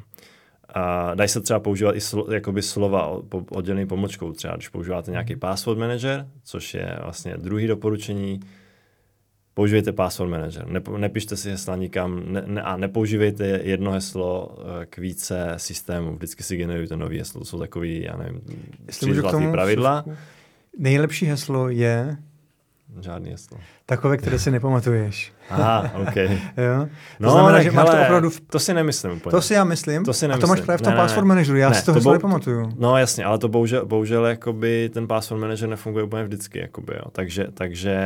A dají se třeba používat i slo, jakoby slova po, oddělený pomlčkou. Třeba když používáte nějaký password manager, což je vlastně druhý doporučení, používejte password manager. Nepo, nepište si hesla nikam ne, ne, a nepoužívejte jedno heslo eh, k více systémů. Vždycky si generujte nový heslo. To jsou takový, já nevím, tři zlatý pravidla. Nejlepší heslo je žádný heslo. Takové, které si nepamatuješ. Aha, OK. jo? No, to znamená, že máš to hele, opravdu... V... To si nemyslím úplně. To si já myslím. To si A to máš nemyslím. právě v tom Ne, password manageru. Já Ne, si to to bou- nepamatuju. No jasně, ale to bohužel, bohužel jakoby ten password manager nefunguje úplně vždycky, jakoby, jo. Takže, takže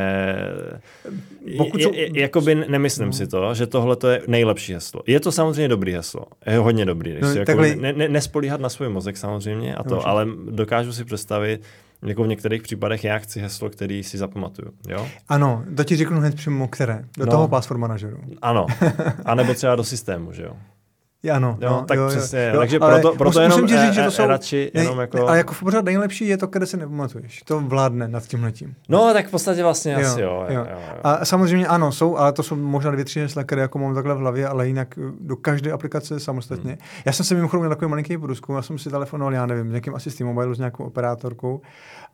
Pokud jsou- je, jakoby nemyslím No. si to, že tohle to je nejlepší heslo. Je to samozřejmě dobrý heslo, je hodně dobrý, No, si takhle- jakoby, ne, ne, nespolíhat na svůj mozek samozřejmě, a to, ale dokážu si představit, jako v některých případech já chci heslo, který si zapamatuju, jo? Ano, to ti řeknu hned přímo které. Do No. toho password manažeru. Ano, a nebo třeba do systému, že jo? Ano, Jo, no, tak jo, jo. přesně, Jo, takže ale proto, proto musím, jenom ti říct, že eh, to eh, jsou... radši Ne, jenom jako... Ale jako pořád nejlepší je to, které si nepamatuješ. To vládne nad tím letím. No, tak v podstatě vlastně asi jo. jo, jo. jo, jo. A samozřejmě ano, jsou, ale to jsou možná dvě, tři hesla, které jako mám takhle v hlavě, ale jinak eh, do každé aplikace samostatně. Hmm. Já jsem se mimochodem měl takový malinký průzkum, já jsem si telefonoval, já nevím, s někým asi s tím mobilu, s nějakou operátorkou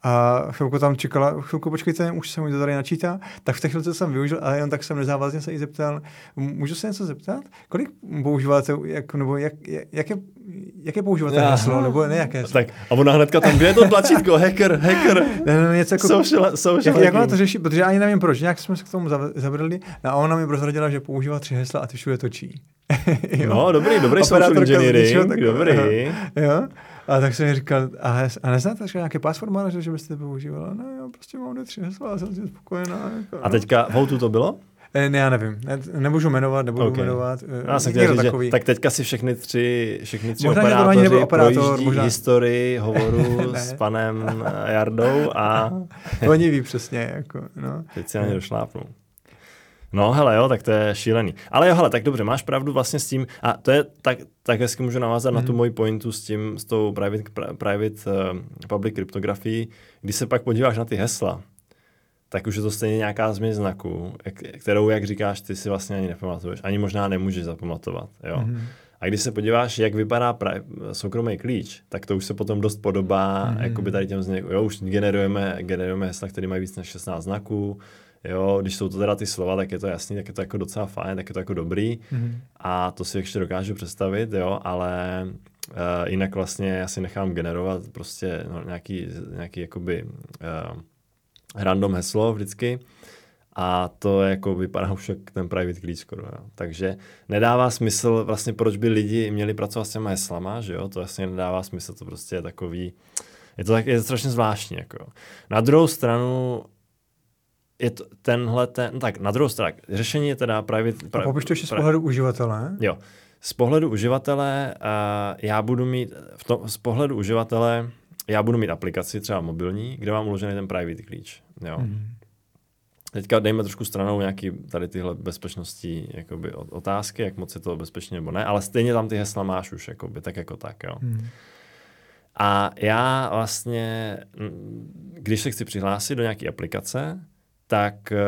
a chvilku tam čekala, chvilku počkejte, už se mi to tady načítá, tak v té chvilce jsem využil, ale jen tak jsem nezávazně se jí zeptal, "M- můžu se něco zeptat? Kolik používáte, jak, nebo jak, jak, jaké, jaké používáte Aha. heslo, nebo ne, jaké? Tak a ona hnedka tam, kde je to tlačítko, hacker, hacker. Ne, ne, ne, něco jako, Social, social jak, jak ona to řeší, protože já ani nevím proč, nějak jsme se k tomu zabrali a ona mi prozradila, že používá tři hesla a ty všude točí. Jo. No, dobrý, dobrý social Operátorka ničeho engineering, takového. dobrý. Jo? A tak jsem říkal, a, a neznáte že nějaký password manager, že byste používala? No jo, prostě mám dvě tři hesla jsem s tím spokojená. Jako, A teďka v Houtu to bylo? E, ne, já nevím, ne, nemůžu jmenovat, nebudu Ok. okay. jmenovat. e, Já jsem chtěl říct, že, tak teďka si všechny tři, všechny tři Možná, že to operátoři operátor, možná- historii hovoru Ne. s panem eh, Jardou a Oni ví přesně, jako, no. teď si na ně došlápnou. No hele jo, tak to je šílený. Ale jo, hele, tak dobře, máš pravdu vlastně s tím, a to je, tak, tak hezky můžu navázat mm. na tu Mhm. moji pointu s tím, s tou private, pri- private uh, public kryptografií, když se pak podíváš na ty hesla, tak už je to stejně nějaká změna znaku, kterou, jak říkáš, ty si vlastně ani nepamatuješ, ani možná nemůžeš zapamatovat, jo. Mhm. A když se podíváš, jak vypadá pra- soukromý klíč, tak to už se potom dost podobá, mm. jakoby tady těm zněk, jo, už generujeme, generujeme hesla, které mají víc než 16 znaků, jo, když jsou to teda ty slova, tak je to jasný, tak je to jako docela fajn, tak je to jako dobrý Mhm. a to si ještě dokážu představit, jo, ale uh, jinak vlastně já si nechám generovat prostě no, nějaký, nějaký jakoby uh, random heslo vždycky a to jako vypadá už jak ten private klíč skoro. Jo. Takže nedává smysl vlastně, proč by lidi měli pracovat s těma heslama, že jo, to vlastně nedává smysl, to prostě je takový, je to, tak, je to strašně zvláštní. Jako. Na druhou stranu je to tenhle, ten, no tak na druhou stranu, řešení je teda private... A popiš to ještě z pohledu uživatele. Jo. Z pohledu uživatele uh, já budu mít, v tom, z pohledu uživatele já budu mít aplikaci třeba mobilní, kde mám uložený ten private klíč. Jo. Mhm. Teďka dejme trošku stranou nějaký tady tyhle bezpečnostní jakoby, otázky, jak moc je to bezpečné nebo ne, ale stejně tam ty hesla máš už jakoby, tak jako tak. Jo. Mhm. A já vlastně, mm, když se chci přihlásit do nějaké aplikace, tak eh,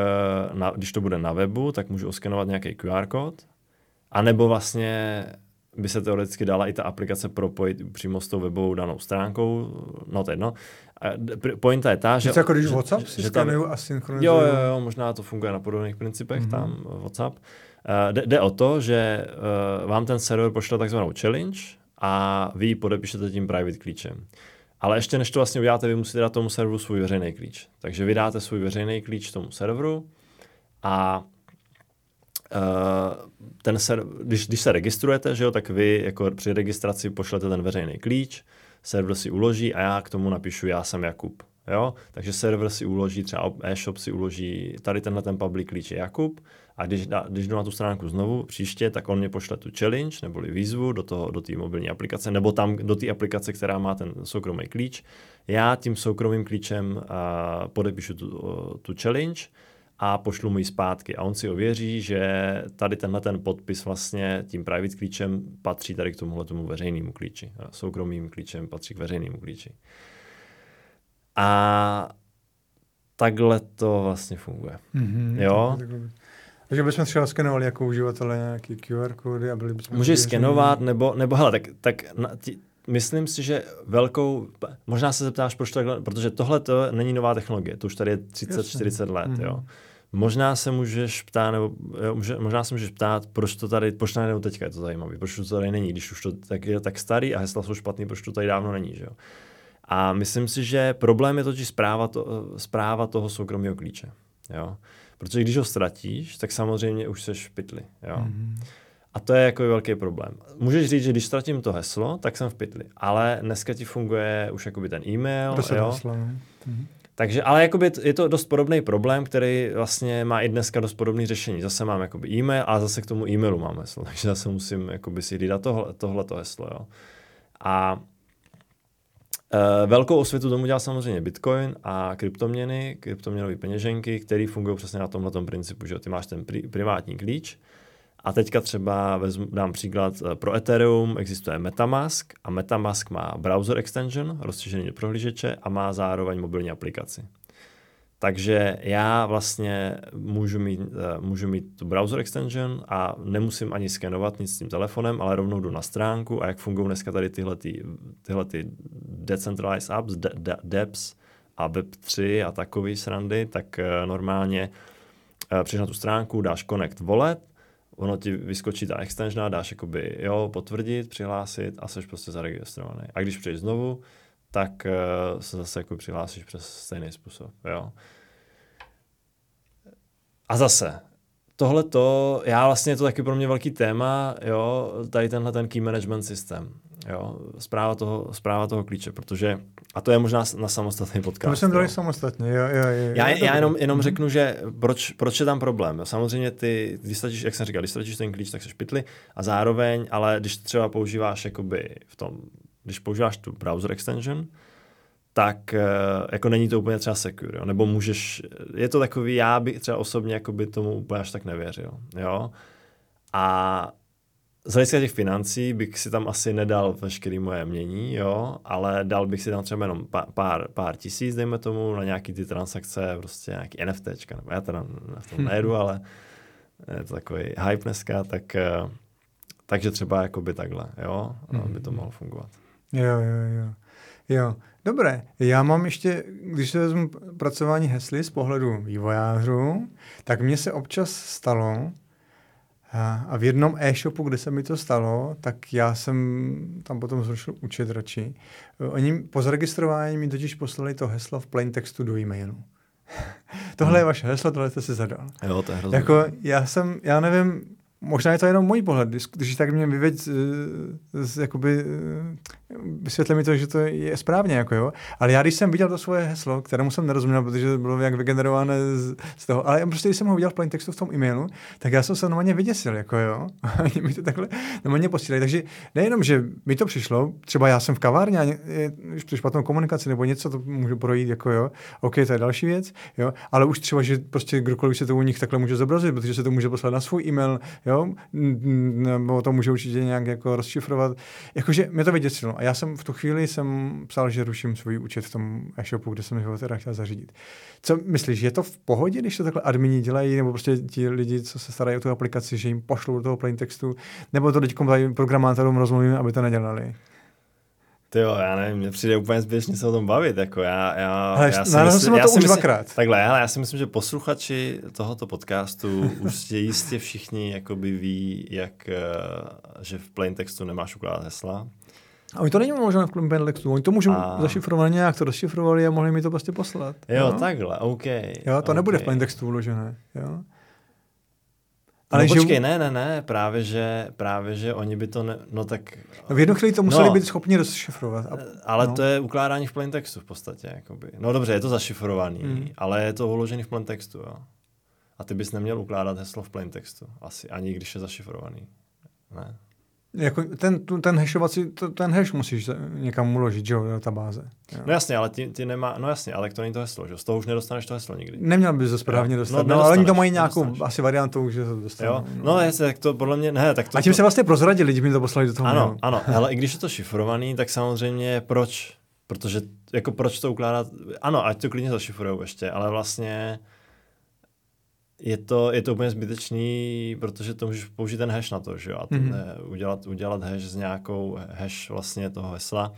na, když to bude na webu, tak můžu oskenovat nějaký QR kód, anebo vlastně by se teoreticky dala i ta aplikace propojit přímo s tou webovou danou stránkou, no to je jedno. Pointa je ta, že... Jako když že- WhatsApp si že ta- skanuju a synchronizuju. Jo, jo, jo, možná to funguje na podobných principech Mhm. mm-hmm. tam, WhatsApp. Uh, jde, jde o to, že uh, vám ten server pošle takzvanou challenge a vy ji podepíšete tím private klíčem. Ale ještě než to vlastně uděláte, vy musíte dát tomu serveru svůj veřejný klíč. Takže vy dáte svůj veřejný klíč tomu serveru a uh, ten ser, když, když se registrujete, že jo, tak vy jako při registraci pošlete ten veřejný klíč, server si uloží a já k tomu napíšu, já jsem Jakub. Jo? Takže server si uloží, třeba e-shop si uloží, tady tenhle ten public klíč je Jakub a když, dá, když jdu na tu stránku znovu příště, tak on mě pošle tu challenge neboli výzvu do toho, do té mobilní aplikace nebo tam do té aplikace, která má ten soukromý klíč. Já tím soukromým klíčem uh, podepíšu tu, uh, tu challenge a pošlu mu ji zpátky. A on si ověří, že tady tenhle ten podpis vlastně tím private klíčem patří tady k tomuhle tomu veřejnému klíči. A soukromým klíčem patří k veřejnému klíči. A takhle to vlastně funguje. Mhm, Jo. tak- tak- Takže bychom třeba skenovali jako uživatelé nějaký QR kódy a byli bychom... Můžeš skenovat, nebo, nebo hele, tak, tak na, ti, myslím si, že velkou, možná se zeptáš, proč to takhle, protože tohle to není nová technologie, to už tady je 30-40 let, Mhm. jo. Možná se můžeš ptát, nebo jo, může, možná se můžeš ptát, proč to tady, proč to najednou teďka je to zajímavé, proč to tady není, když už to tak je tak starý a hesla jsou špatný, proč to tady dávno není, že jo. A myslím si, že problém je totiž zpráva, to, zpráva toho soukromého klíče. Jo? Protože když ho ztratíš, tak samozřejmě už seš v pytli. Jo? Mm-hmm. A to je jako velký problém. Můžeš říct, že když ztratím to heslo, tak jsem v pytli. Ale dneska ti funguje už jakoby ten e-mail. Jo? Heslo, mm-hmm. Takže, ale jakoby je to dost podobný problém, který vlastně má i dneska dost podobný řešení. Zase mám jakoby e-mail a zase k tomu e-mailu mám heslo. Takže zase musím jakoby si hlídat tohle, tohleto heslo. Jo? A velkou osvětu tomu dělá samozřejmě Bitcoin a kryptoměny, kryptoměnové peněženky, které fungují přesně na tomhle principu, že ty máš ten pri, privátní klíč, a teďka třeba vezmu, dám příklad, eh, pro Ethereum existuje Metamask a Metamask má browser extension, rozšířený do prohlížeče a má zároveň mobilní aplikaci. Takže já vlastně můžu mít, eh, můžu mít tu browser extension a nemusím ani skenovat nic s tím telefonem, ale rovnou jdu na stránku a jak fungují dneska tady tyhle, ty, tyhle ty decentralized apps, de, de, DEPS a Web3 a takový srandy, tak eh, normálně přijdeš na tu stránku, dáš Connect Wallet, ono ti vyskočí ta extension, dáš jakoby, jo, potvrdit, přihlásit a jsi prostě zaregistrovaný. A když přijdeš znovu, tak uh, se zase jako přihlásíš přes stejný způsob, jo. A zase, tohle to, já vlastně je to taky pro mě velký téma, jo, tady tenhle ten key management systém, jo, zpráva toho, zpráva toho klíče, protože, a to je možná na samostatný podcast. To jsem dali samostatně, jo, jo, jo. Já, já jenom, jenom mm-hmm. řeknu, že proč, proč je tam problém. Samozřejmě ty, když stačíš, jak jsem říkal, když stačíš ten klíč, tak se špitli a zároveň, ale když třeba používáš jakoby v tom, když používáš tu browser extension, tak eh, jako není to úplně třeba secure, jo? nebo můžeš, je to takový, já bych třeba osobně jako by tomu úplně až tak nevěřil, jo, a z hlediska těch financí bych si tam asi nedal veškerý moje mění, jo, ale dal bych si tam třeba jenom pár, pár tisíc, dejme tomu, na nějaký ty transakce, prostě nějaký NFTčka, nebo já teda v tom nejedu, ale je to takový hype dneska, tak, eh, takže třeba jakoby takhle, jo, mm. by to mohlo fungovat. Jo, jo, jo. Jo, dobré. Já mám ještě, když se vezmu pracování hesly z pohledu vývojářů, tak mně se občas stalo, a v jednom e-shopu, kde se mi to stalo, tak já jsem tam potom zrušil účet radši. Oni po zaregistrování mi totiž poslali to heslo v plain textu do e-mailu. tohle hmm. je vaše heslo, tohle jste si zadal. Jo, to je hrozně. Jako já jsem, já nevím, možná je to jenom můj pohled, když tak mě vyveď, z, jakoby, vysvětle mi to, že to je správně, jako jo. Ale já, když jsem viděl to svoje heslo, kterému jsem nerozuměl, protože bylo jak vygenerované z, z toho, ale prostě, když jsem ho viděl v plain textu v tom e-mailu, tak já jsem se normálně vyděsil, jako jo. Oni mi to takhle normálně posílají. Takže nejenom, že mi to přišlo, třeba já jsem v kavárně a je, špatnou komunikaci nebo něco, to můžu projít, jako jo. OK, to je další věc, jo. Ale už třeba, že prostě kdokoliv se to u nich takhle může zobrazit, protože se to může poslat na svůj e-mail, jo, nebo to může určitě nějak jako rozšifrovat. Jakože mě to vyděsilo. A já jsem v tu chvíli jsem psal, že ruším svůj účet v tom e-shopu, kde jsem ho teda chtěl zařídit. Co myslíš, je to v pohodě, když to takhle admini dělají, nebo prostě ti lidi, co se starají o tu aplikaci, že jim pošlou do toho plain textu, nebo to teď programátorům rozmluvím, aby to nedělali? Ty jo, já nevím, mně přijde úplně zběžně se o tom bavit, jako já, já, ale já si myslím, já to si myslím, Takhle, ale já si myslím, že posluchači tohoto podcastu už jistě všichni jakoby ví, jak, eh, že v plain textu nemáš ukládat hesla. A oni to není možné v plain textu, oni to můžou a... zašifrovat nějak, to rozšifrovali a mohli mi to prostě poslat. Jo, jo? takhle, OK. Jo, to okay. nebude v plain textu uložené, jo. Ale no počkej, že... ne, ne, ne, právě že, právě, že oni by to, ne, no tak... No v jednu chvíli to museli no, být schopni rozšifrovat. A, ale no. to je ukládání v plain textu v podstatě, jakoby. No dobře, je to zašifrovaný, mm. ale je to uložený v plain textu, jo. A ty bys neměl ukládat heslo v plain textu, asi, ani když je zašifrovaný. Ne. Jako ten, ten hashovací, ten hash musíš někam uložit, že jo, databáze. Jo. No jasně, ale ty, ty nemá, no jasně, ale to není to heslo, že z toho už nedostaneš to heslo nikdy. Neměl bys to správně dostat, no, no ale oni to mají nějakou asi variantu, že to dostanou. Jo? No, no jasně, tak to podle mě, ne, tak to. A tím to... se vlastně prozradili, když mi to poslali do toho. Ano, mailu. ano, ale i když je to šifrovaný, tak samozřejmě proč? Protože jako proč to ukládat, ano, ať to klidně zašifrujou ještě, ale vlastně je to, je to úplně zbytečný, protože to můžeš použít ten hash na to, že jo? A mm-hmm. ne, udělat, udělat hash s nějakou hash vlastně toho hesla,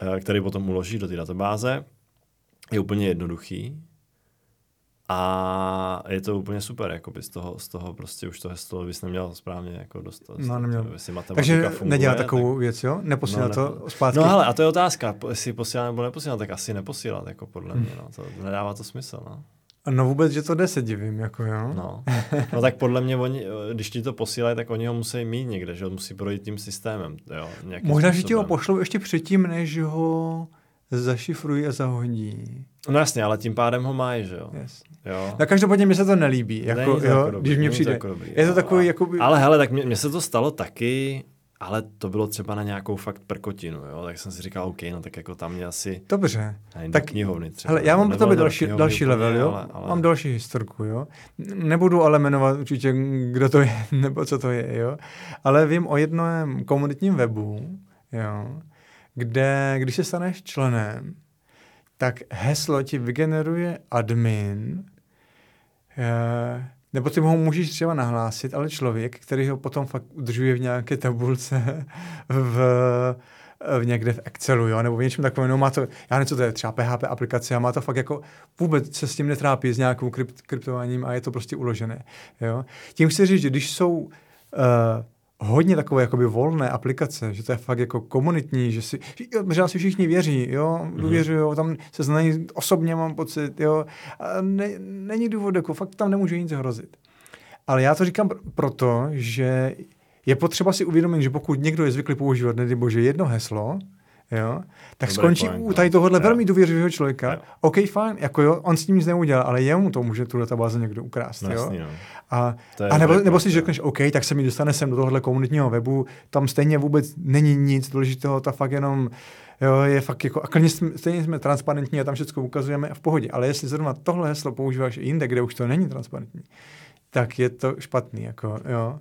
eh, který potom uloží do té databáze, je úplně jednoduchý. A je to úplně super, jakoby z toho, z toho prostě už to heslo bys neměl správně jako dostat. No, neměl. Takže funguje, nedělá takovou tak... věc, jo? Neposílá no, to zpátky? No ale a to je otázka, jestli posílá nebo neposílá, tak asi neposílat, jako podle mm. mě, no. To nedává to smysl, no. No vůbec, že to jde, se divím, jako jo. No. no tak podle mě, oni, když ti to posílají, tak oni ho musí mít někde, že musí projít tím systémem. Jo, Možná, že ti ho pošlou ještě předtím, než ho zašifrují a zahodí. No jasně, ale tím pádem ho mají, že jo. Yes. jo. Na každopádně mi se to nelíbí, jako, jo, jako dobrý, když mě přijde. To jako dobrý, je to takový, jako by... Ale hele, tak mně se to stalo taky, ale to bylo třeba na nějakou fakt prkotinu, jo? tak jsem si říkal, OK, no tak jako tam mě asi... Dobře. tak knihovny třeba. Hele, já mám pro tebe další, další level, jo? Ale, ale... Mám další historku, jo? Nebudu ale jmenovat určitě, kdo to je, nebo co to je, jo? Ale vím o jednom komunitním webu, jo? kde, když se staneš členem, tak heslo ti vygeneruje admin, eh, nebo ty ho můžeš třeba nahlásit, ale člověk, který ho potom fakt udržuje v nějaké tabulce v, v někde v Excelu, jo, nebo v něčem takovém, no má to, já nevím, co to je, třeba PHP aplikace a má to fakt jako, vůbec se s tím netrápí s nějakou krypt, kryptováním a je to prostě uložené, jo. Tím chci říct, že když jsou uh, hodně takové jakoby volné aplikace, že to je fakt jako komunitní, že si, že si všichni věří, jo, mhm. důvěřují, tam se znají osobně, mám pocit, jo, a ne, není důvod, jako fakt tam nemůže nic hrozit. Ale já to říkám proto, že je potřeba si uvědomit, že pokud někdo je zvyklý používat, nedej bože, jedno heslo, jo, tak Dobrý skončí point, u tady tohohle velmi důvěřivého člověka. Jo. OK, fajn, jako jo, on s tím nic neudělal, ale jemu to může tu databáze někdo ukrást. No, jo? Jasný, no. A, a nebo, nebo si řekneš, OK, tak se mi dostane sem do tohohle komunitního webu, tam stejně vůbec není nic důležitého, ta fakt jenom jo, je fakt jako, a klidně jsme, stejně jsme transparentní a tam všechno ukazujeme a v pohodě. Ale jestli zrovna tohle heslo používáš jinde, kde už to není transparentní, tak je to špatný, jako, jo.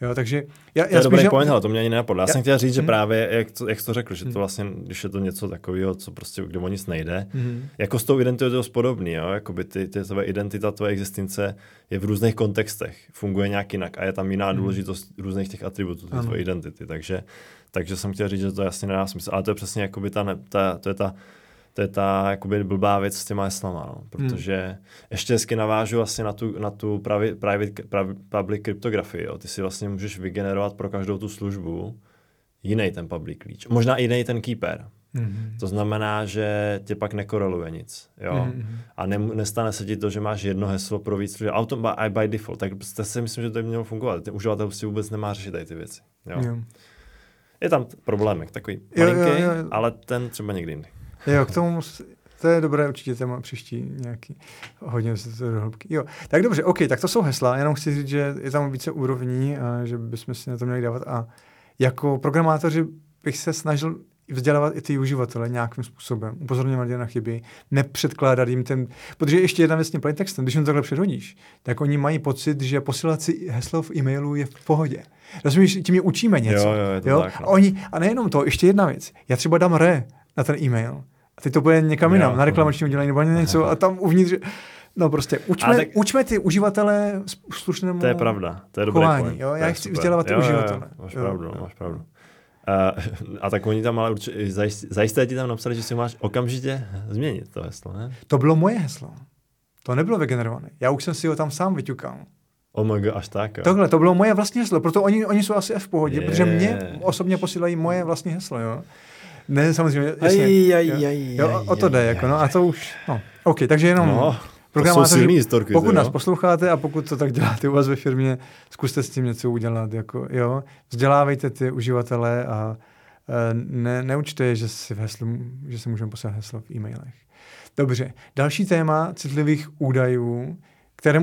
Jo, takže já, to já je dobrý že... point, ale to mě ani nenapadlo. Já, já jsem chtěl říct, že hmm. právě, jak to, jak to řekl, že to hmm. vlastně, když je to něco takového, co prostě, kde o nic nejde, hmm. jako s tou identitou je to podobný, jo? Jakoby ty, ty tvoje identita, tvoje existence je v různých kontextech, funguje nějak jinak a je tam jiná hmm. důležitost různých těch atributů té tvoje identity, takže, takže jsem chtěl říct, že to jasně nedá smysl, ale to je přesně jakoby ta, ta, to je ta to je ta jakoby blbá věc s těma heslama, no. protože hmm. ještě hezky navážu vlastně na tu, na tu private, private, private public kryptografii. Jo. Ty si vlastně můžeš vygenerovat pro každou tu službu jiný ten public klíč. Možná jiný ten keeper. Mm-hmm. To znamená, že tě pak nekoreluje nic. Jo? Mm-hmm. A ne, nestane se ti to, že máš jedno heslo pro víc služeb. Auto by, by default. Tak to si myslím, že to by mělo fungovat. Ten uživatel si vůbec nemá řešit tady ty věci. Jo? Jo. Je tam problémek, takový malinký, jo, jo, jo. ale ten třeba někdy jindy. Jo, k tomu to je dobré určitě téma příští nějaký, hodně se to do hloubky. Jo, tak dobře, OK, tak to jsou hesla, jenom chci říct, že je tam více úrovní a že bychom si na to měli dávat a jako programátoři bych se snažil vzdělávat i ty uživatele nějakým způsobem, upozorňovat je na chyby, nepředkládat jim ten, protože ještě jedna věc s tím plaintextem, když jim to takhle předhodíš, tak oni mají pocit, že posílat si heslo v e-mailu je v pohodě. Rozumíš, tím je učíme něco. Jo, jo, je to jo? Tak, no. a, oni, a nejenom to, ještě jedna věc. Já třeba dám re na ten e-mail a teď to bude někam jinam, na reklamační udělení nebo něco a tam uvnitř, no prostě učme, tak, učme ty uživatele slušnému To je pravda, to je chování, point. Jo? Já chci vzdělávat ty jo, uživatele. Jo, máš jo, pravdu, jo. máš pravdu. Uh, a tak oni tam ale určitě, zajisté ti tam napsali, že si máš okamžitě změnit to heslo, ne? To bylo moje heslo. To nebylo vygenerované. Já už jsem si ho tam sám vyťukal. Oh my až tak. Jo. Tohle, to bylo moje vlastní heslo, proto oni, oni jsou asi v pohodě, je. protože mě osobně posílají moje vlastní heslo, jo. Ne, samozřejmě. Jasně, aj, aj, aj, aj, jo, o to jde, aj, jako, no a to už, no. OK, takže jenom no, programátoři, historky, pokud nás posloucháte a pokud to tak děláte u vás ve firmě, zkuste s tím něco udělat, jako, jo. Vzdělávejte ty uživatele a e, ne, neučte je, že si, v heslu, že si můžeme poslat heslo v e-mailech. Dobře, další téma citlivých údajů, které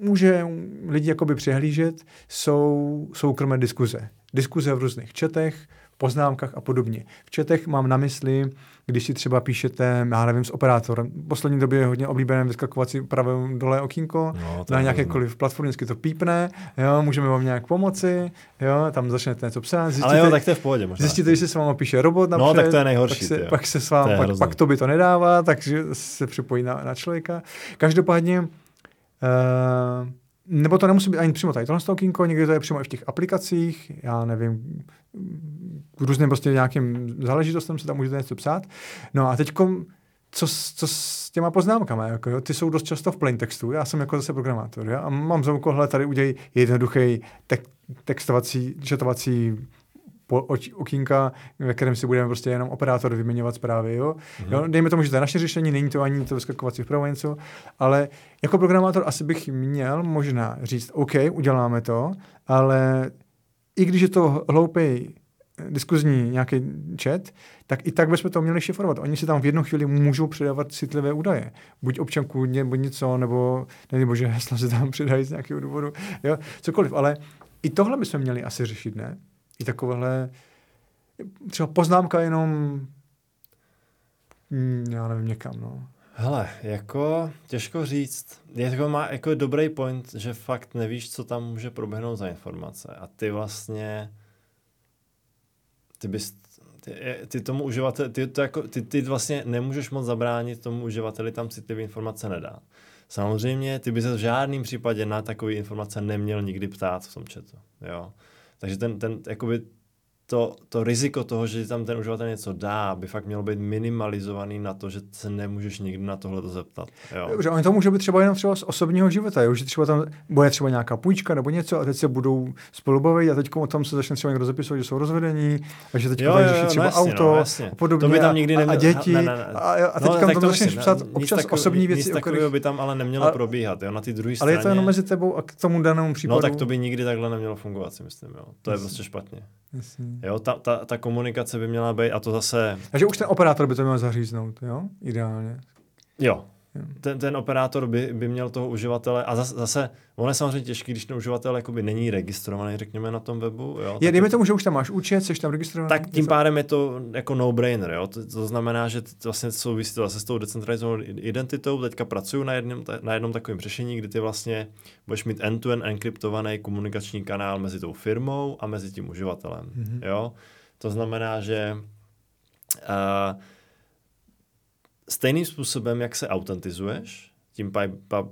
může lidi jakoby přehlížet, jsou soukromé diskuze. Diskuze v různých četech, poznámkách a podobně. V četech mám na mysli, když si třeba píšete, já nevím, s operátorem. V poslední době je hodně oblíbené vyskakovat si pravé dole okýnko, no, na nějakékoliv platformě, vždycky to pípne, jo, můžeme vám nějak pomoci, jo, tam začnete něco psát. Zjistíte, Ale jo, tak to je v pohodě možná. Zjistíte, že se s vámi píše robot napřed, No, tak to je nejhorší. Pak se, pak se s vámi, pak, pak, to by to nedává, takže se připojí na, na člověka. Každopádně uh, nebo to nemusí být ani přímo tady tohle stalkingo, někdy to je přímo i v těch aplikacích, já nevím, různým prostě nějakým záležitostem se tam můžete něco psát. No a teď co, co s těma poznámkama, jako jo? ty jsou dost často v plain textu, já jsem jako zase programátor, jo? a mám za úkol, tady udělej jednoduchý tek, textovací, četovací po, okýnka, ve kterém si budeme prostě jenom operátor vyměňovat zprávy. Jo? Mm-hmm. jo? Dejme tomu, že to je naše řešení, není to ani to vyskakovací vpravo něco, ale jako programátor asi bych měl možná říct, OK, uděláme to, ale i když je to hloupý diskuzní nějaký chat, tak i tak bychom to měli šifrovat. Oni si tam v jednu chvíli můžou předávat citlivé údaje. Buď občanku nebo něco, nebo nebo bože, hesla se tam předají z nějakého důvodu. Jo, cokoliv, ale i tohle bychom měli asi řešit, ne? I takovéhle třeba poznámka jenom hmm, já nevím, někam, no. Hele, jako těžko říct. Je to má jako dobrý point, že fakt nevíš, co tam může proběhnout za informace. A ty vlastně ty bys ty, ty tomu uživateli, ty, to jako, ty, ty vlastně nemůžeš moc zabránit tomu uživateli tam citlivé informace nedá. Samozřejmě, ty bys se v žádném případě na takové informace neměl nikdy ptát v tom chatu. Jo? Takže ten, ten, jakoby to, to riziko toho, že tam ten uživatel něco dá, by fakt mělo být minimalizovaný na to, že se nemůžeš nikdy na tohle zeptat. Jo. Dobře, oni to může být třeba jenom třeba z osobního života, jo? že třeba tam bude třeba nějaká půjčka nebo něco a teď se budou spolu bavit a teď o tom se začne třeba někdo zapisovat, že jsou rozvedení, a že teď jo, jo, jo, třeba no jasně, auto no, jasně. a podobně. To by tam nikdy neměl... a, děti ne, ne, ne. a, a teď no, tam to začneš psát občas takový, osobní věci. Nic takového by tam ale nemělo a, probíhat, jo, na ty druhé straně. Ale je to jenom mezi tebou a k tomu danému případu. No tak to by nikdy takhle nemělo fungovat, si myslím. Jo. To je prostě špatně. Jo, ta, ta, ta komunikace by měla být, a to zase... Takže už ten operátor by to měl zaříznout, jo? Ideálně. Jo, ten, ten operátor by, by měl toho uživatele, a zase, zase ono je samozřejmě těžké, když ten uživatel jakoby není registrovaný, řekněme, na tom webu. Jo, je, dejme tomu, že už tam máš účet, jsi tam registrovaný. Tak tím pádem je to jako no-brainer. Jo? To, to, znamená, že vlastně souvisí to zase s tou decentralizovanou identitou. Teďka pracuju na jednom, na jednom takovém řešení, kdy ty vlastně budeš mít end-to-end enkryptovaný komunikační kanál mezi tou firmou a mezi tím uživatelem. Mm-hmm. Jo? To znamená, že uh, stejným způsobem, jak se autentizuješ, tím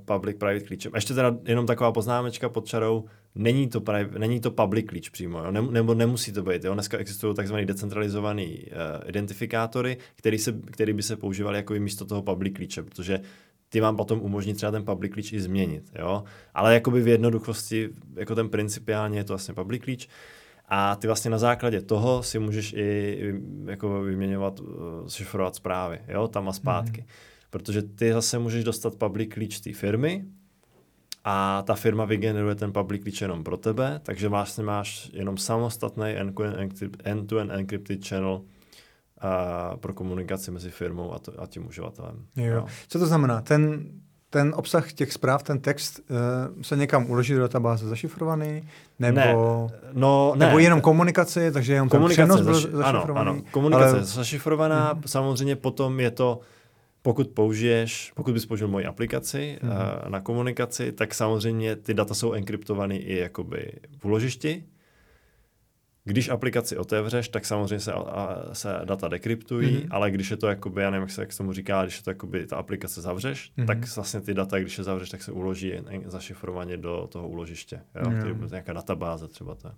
public-private klíčem. Ještě teda jenom taková poznámečka pod čarou, není to, private, není to public klíč přímo, jo? Ne, nebo nemusí to být. Jo? Dneska existují takzvané decentralizované uh, identifikátory, který, se, který by se používaly jako místo toho public klíče, protože ty vám potom umožní třeba ten public klíč i změnit. Jo? Ale jakoby v jednoduchosti, jako ten principiálně je to vlastně public klíč. Uh, a ty vlastně na základě toho si můžeš i jako vyměňovat, eh, šifrovat zprávy, jo, tam a zpátky. Mm. Protože ty zase můžeš dostat public klíč té firmy a ta firma vygeneruje ten public klíč jenom pro tebe, takže vlastně máš jenom samostatný end-to-end encrypted channel a pro komunikaci mezi firmou a, to, a tím uživatelem. Jo. jo. Co to znamená? Ten ten obsah těch zpráv, ten text uh, se někam uloží do databáze zašifrovaný, nebo, ne, no, ne. nebo jenom komunikace, takže jenom komunikace ten přenos zaši- zašifrovaný. Ano, ano. komunikace ale... zašifrovaná, mm-hmm. samozřejmě potom je to, pokud použiješ, pokud bys použil moji aplikaci mm-hmm. uh, na komunikaci, tak samozřejmě ty data jsou enkryptované i jakoby v úložišti, když aplikaci otevřeš, tak samozřejmě se, a, se data dekryptují, mm-hmm. ale když je to jakoby, já nevím, jak se, jak se tomu říká, když je to jakoby ta aplikace zavřeš, mm-hmm. tak vlastně ty data, když je zavřeš, tak se uloží zašifrovaně do toho úložiště, jo? Mm-hmm. který bude nějaká databáze třeba. To je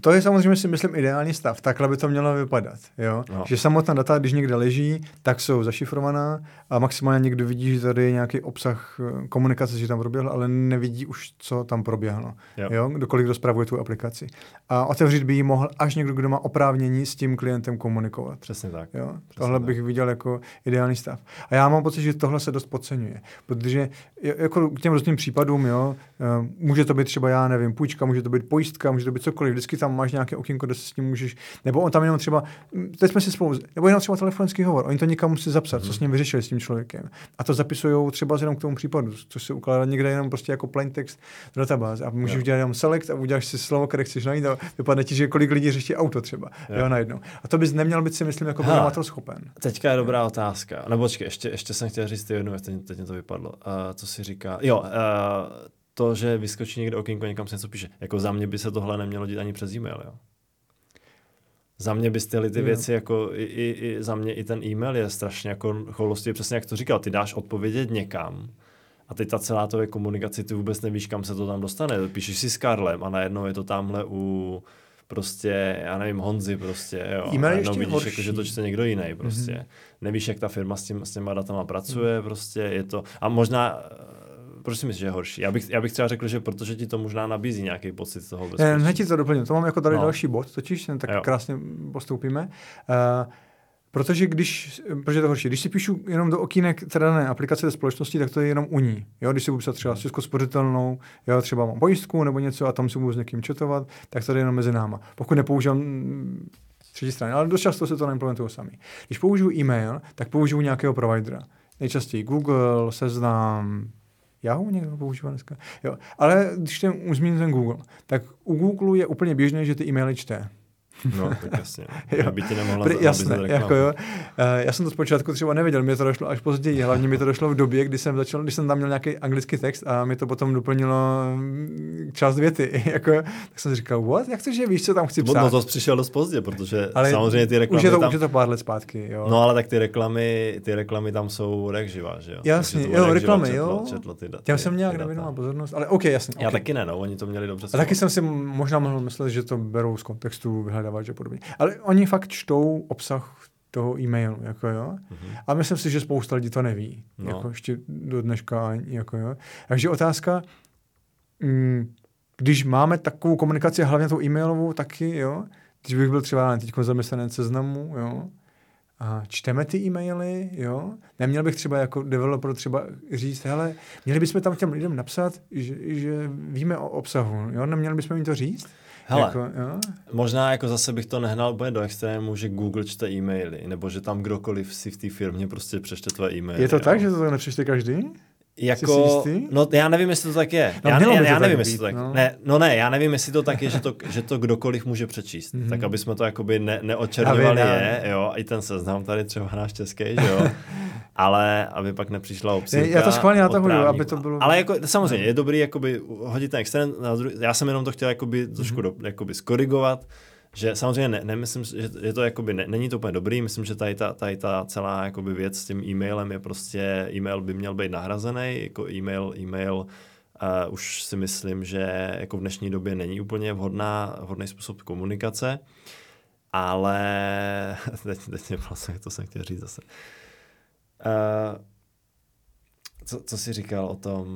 to je samozřejmě si myslím ideální stav. Takhle by to mělo vypadat. Jo? No. Že samotná data, když někde leží, tak jsou zašifrovaná a maximálně někdo vidí, že tady je nějaký obsah eh, komunikace, že tam proběhl, ale nevidí už, co tam proběhlo. Jo. Jo? Kdokoliv, kdo spravuje tu aplikaci. A otevřít by ji mohl až někdo, kdo má oprávnění s tím klientem komunikovat. Přesně tak. Jo? Přesně tohle tak. bych viděl jako ideální stav. A já mám pocit, že tohle se dost podceňuje. Protože jako k těm různým případům, jo, eh, může to být třeba, já nevím, půjčka, může to být pojistka, může to být cokoliv. Vždycky tam tam máš nějaké okénko, kde se s ním můžeš, nebo on tam jenom třeba, teď jsme si spolu, nebo jenom třeba telefonický hovor, oni to někam musí zapsat, mm. co s ním vyřešili s tím člověkem. A to zapisují třeba jenom k tomu případu, což se ukládá někde jenom prostě jako plain text do databáze. A můžeš udělat jenom select a uděláš si slovo, které chceš najít a vypadne ti, že kolik lidí řeší auto třeba, jo. jo najednou. A to bys neměl být si myslím jako programátor schopen. Teďka je dobrá otázka. Nebo počkej, ještě, ještě jsem chtěl říct jednu věc, teď, teď to vypadlo. Uh, co si říká? Jo, uh, to, že vyskočí někde okénko, někam se něco píše. Jako za mě by se tohle nemělo dít ani přes e-mail, jo. Za mě byste ty věci, jako i, i, i, za mě i ten e-mail je strašně jako choulostivý, přesně jak to říkal, ty dáš odpovědět někam a teď ta celá tvoje komunikace, ty vůbec nevíš, kam se to tam dostane. Píšeš si s Karlem a najednou je to tamhle u prostě, já nevím, Honzy prostě, jo. E-mail ještě vidíš, jako, že to čte někdo jiný prostě. Mm-hmm. Nevíš, jak ta firma s, tím, s těma datama pracuje, mm. prostě je to, a možná proč si myslíš, že je horší? Já bych, já bych třeba řekl, že protože ti to možná nabízí nějaký pocit toho bezpečí. Ne, ti to doplním. To mám jako tady No. další bod, totiž tak Jo. krásně postoupíme. Uh, protože když, protože je to horší, když si píšu jenom do okýnek teda dané aplikace té společnosti, tak to je jenom u ní. Jo, když si budu psát třeba s Českou spořitelnou, jo, třeba mám pojistku nebo něco a tam si budu s někým četovat, tak to je jenom mezi náma. Pokud nepoužívám mm, třetí strany, ale dost často se to neimplementují sami. Když použiju e-mail, tak použiju nějakého providera. Nejčastěji Google, Seznam, Yahoo někdo používá dneska. Jo. Ale když ten zmíním ten Google, tak u Google je úplně běžné, že ty e-maily čte. No, tak jasně. Jo. Aby ti nemohla nabízet jasné, jako jo. Uh, já jsem to zpočátku třeba nevěděl, mě to došlo až později, hlavně mi to došlo v době, kdy jsem začal, když jsem tam měl nějaký anglický text a mi to potom doplnilo mm, část věty, jako, tak jsem si říkal, what, jak to, že víš, co tam chci No, psát. no to přišel dost pozdě, protože Ale samozřejmě ty reklamy už je to, tam... už je to pár let zpátky, jo. No ale tak ty reklamy, ty reklamy tam jsou jak živá, že jo? Jasně, jo, reklamy, četlo, jo. Četlo ty, da- Já jsem nějak nevěnoval pozornost, ale OK, jasně. Já taky ne, no, oni to měli dobře A taky jsem si možná mohl myslet, že to berou z kontextu vyhledávač a podobně. Ale oni fakt čtou obsah toho e-mailu, jako jo. Mhm. A myslím si, že spousta lidí to neví. No. Jako ještě do dneška, ani, jako jo. Takže otázka, mm, když máme takovou komunikaci, hlavně tou e-mailovou taky, jo, když bych byl třeba teď zaměstnanec seznamu, jo, a čteme ty e-maily, jo, neměl bych třeba jako developer třeba říct, hele, měli bychom tam těm lidem napsat, že, že víme o obsahu, jo, neměli bychom jim to říct? Hele, Jako, jo? Možná jako zase bych to nehnal úplně do extrému, že Google čte e-maily, nebo že tam kdokoliv si v té firmě prostě přečte tvoje e-maily. Je to jo. tak, že to tak nepřečte každý? Jako, no já nevím, jestli to tak je. No, já, já, já nevím, být, jestli to tak no. ne, no ne, já nevím, jestli to tak je, že to, že to kdokoliv může přečíst. Mhm. Tak aby jsme to jakoby ne, neočerňovali je, jo, i ten seznam tady třeba náš český, že jo. Ale aby pak nepřišla obsílka Já to schválně natahuju, aby to bylo- Ale jako samozřejmě je dobrý jakoby hodit ten extrém, na druhý, já jsem jenom to chtěl jakoby trošku Mhm. do, jakoby skorigovat, že samozřejmě ne, nemyslím, že je to jakoby, ne, není to úplně dobrý, myslím, že tady ta, tady ta celá jakoby věc s tím e-mailem je prostě, e-mail by měl být nahrazený, jako e-mail, e-mail uh, už si myslím, že jako v dnešní době není úplně vhodná, vhodný způsob komunikace, ale teď, teď mě vlastně, to jsem chtěl říct zase. Uh, co, co jsi říkal o tom,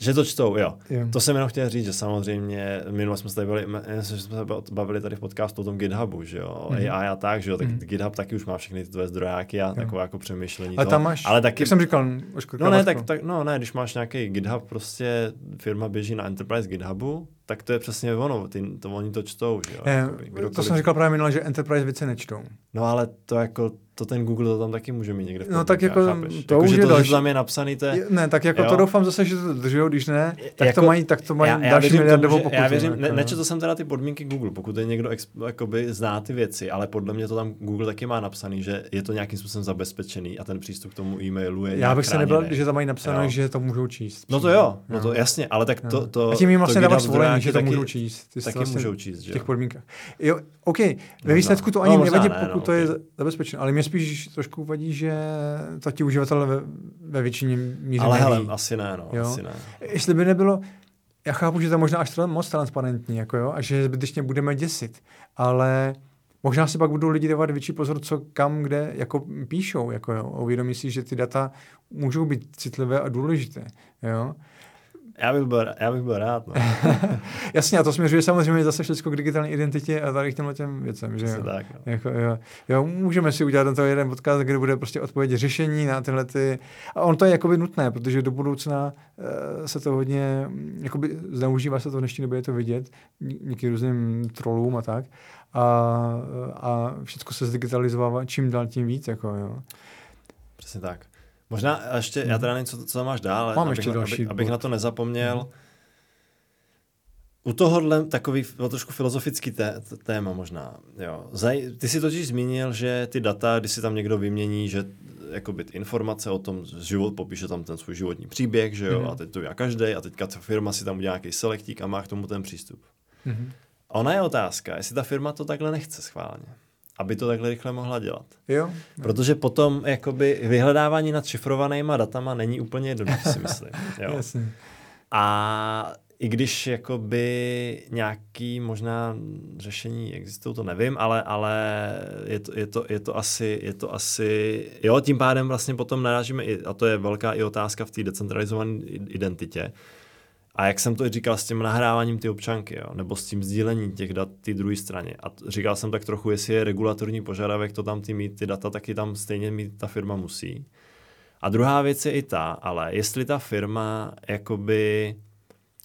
že to čtou, jo. Jo. To jsem jenom chtěl říct, že samozřejmě, minule jsme se tady bavili, myslím, že jsme se bavili tady v podcastu o tom GitHubu, že jo, mm-hmm. AI a tak, že jo, tak mm-hmm. GitHub taky už má všechny ty tvoje zdrojáky a takové jako přemýšlení Ale toho. tam máš, ale taky, jak jsem říkal, oško, no ne, tak, tak, no ne, když máš nějaký GitHub, prostě firma běží na Enterprise GitHubu, tak to je přesně ono, ty, to oni to čtou, že jo. Jakoby, to jsem říkal právě minule, že Enterprise věci nečtou. No ale to jako, to ten Google to tam taky může mít někde v No, tak jako chápeš? to jako, už že je to, že další- to tam je napsaný, to je, Ne, tak jako Jo. to doufám zase, že to držou, když ne, tak Jako- to mají, tak to mají další věřím miliardovou tomu, že- pokutu. Já věřím, jako, ne, no. nečetl jsem teda ty podmínky Google, pokud je někdo ex, jakoby zná ty věci, ale podle mě to tam Google taky má napsaný, že je to nějakým způsobem zabezpečený a ten přístup k tomu e-mailu je Já bych se nebyl, že tam mají napsáno, Jo. že to můžou číst. No to jo, no to jasně, ale tak to, to a tím jim vlastně dávat GitHub svolení, že to můžou číst. Ty Taky můžou číst, že těch jo. podmínkách. Jo, OK, ve výsledku to No, ani nevadí, ne, no, pokud to je ok. zabezpečeno, ale mě spíš trošku vadí, že to ti uživatelé ve, ve většině míře Ale hele, asi ne, no, Jo. asi ne. Jestli by nebylo, já chápu, že to možná až moc transparentní, jako jo, a že zbytečně budeme děsit, ale možná si pak budou lidi dávat větší pozor, co kam, kde jako píšou, jako jo, a uvědomí si, že ty data můžou být citlivé a důležité, jo. Já bych byl, já bych byl rád, no. Jasně, a to směřuje samozřejmě zase všechno k digitální identitě a tady k těmhle těm věcem, že jo. tak, no. Jako, jo, jo, můžeme si udělat na to jeden podcast, kde bude prostě odpověď řešení na tyhle ty... A on to je jakoby nutné, protože do budoucna uh, se to hodně, mm, jakoby zneužívá se to v dnešní době, je to vidět, dí- díky různým trolům a tak. A, a všechno se zdigitalizovává čím dál tím víc, jako jo. Přesně tak. Možná ještě, já teda nevím, co, co máš dál, ale Mám abych, ještě na- další abych, abych bod. na to nezapomněl. U tohohle takový trošku filozofický té, téma možná. Jo. Zaj, ty si totiž zmínil, že ty data, když si tam někdo vymění, že jakoby ty informace o tom život, popíše tam ten svůj životní příběh, že jo, Mhm. a teď to udělá každý a teďka ta firma si tam udělá nějaký selektík a má k tomu ten přístup. Mhm. A ona je otázka, jestli ta firma to takhle nechce schválně, aby to takhle rychle mohla dělat. Jo? Protože potom jakoby vyhledávání nad šifrovanýma datama není úplně jednoduché, si myslím. Jo. Jasně. A i když jakoby nějaký možná řešení existují, to nevím, ale, ale je, to, je, to, je, to asi, je to asi, jo, tím pádem vlastně potom narážíme, i, a to je velká i otázka v té decentralizované identitě, a jak jsem to říkal s tím nahráváním ty občanky, jo, nebo s tím sdílením těch dat té druhé straně. A říkal jsem tak trochu, jestli je regulatorní požadavek to tam ty mít, ty data taky tam stejně mít ta firma musí. A druhá věc je i ta, ale jestli ta firma jakoby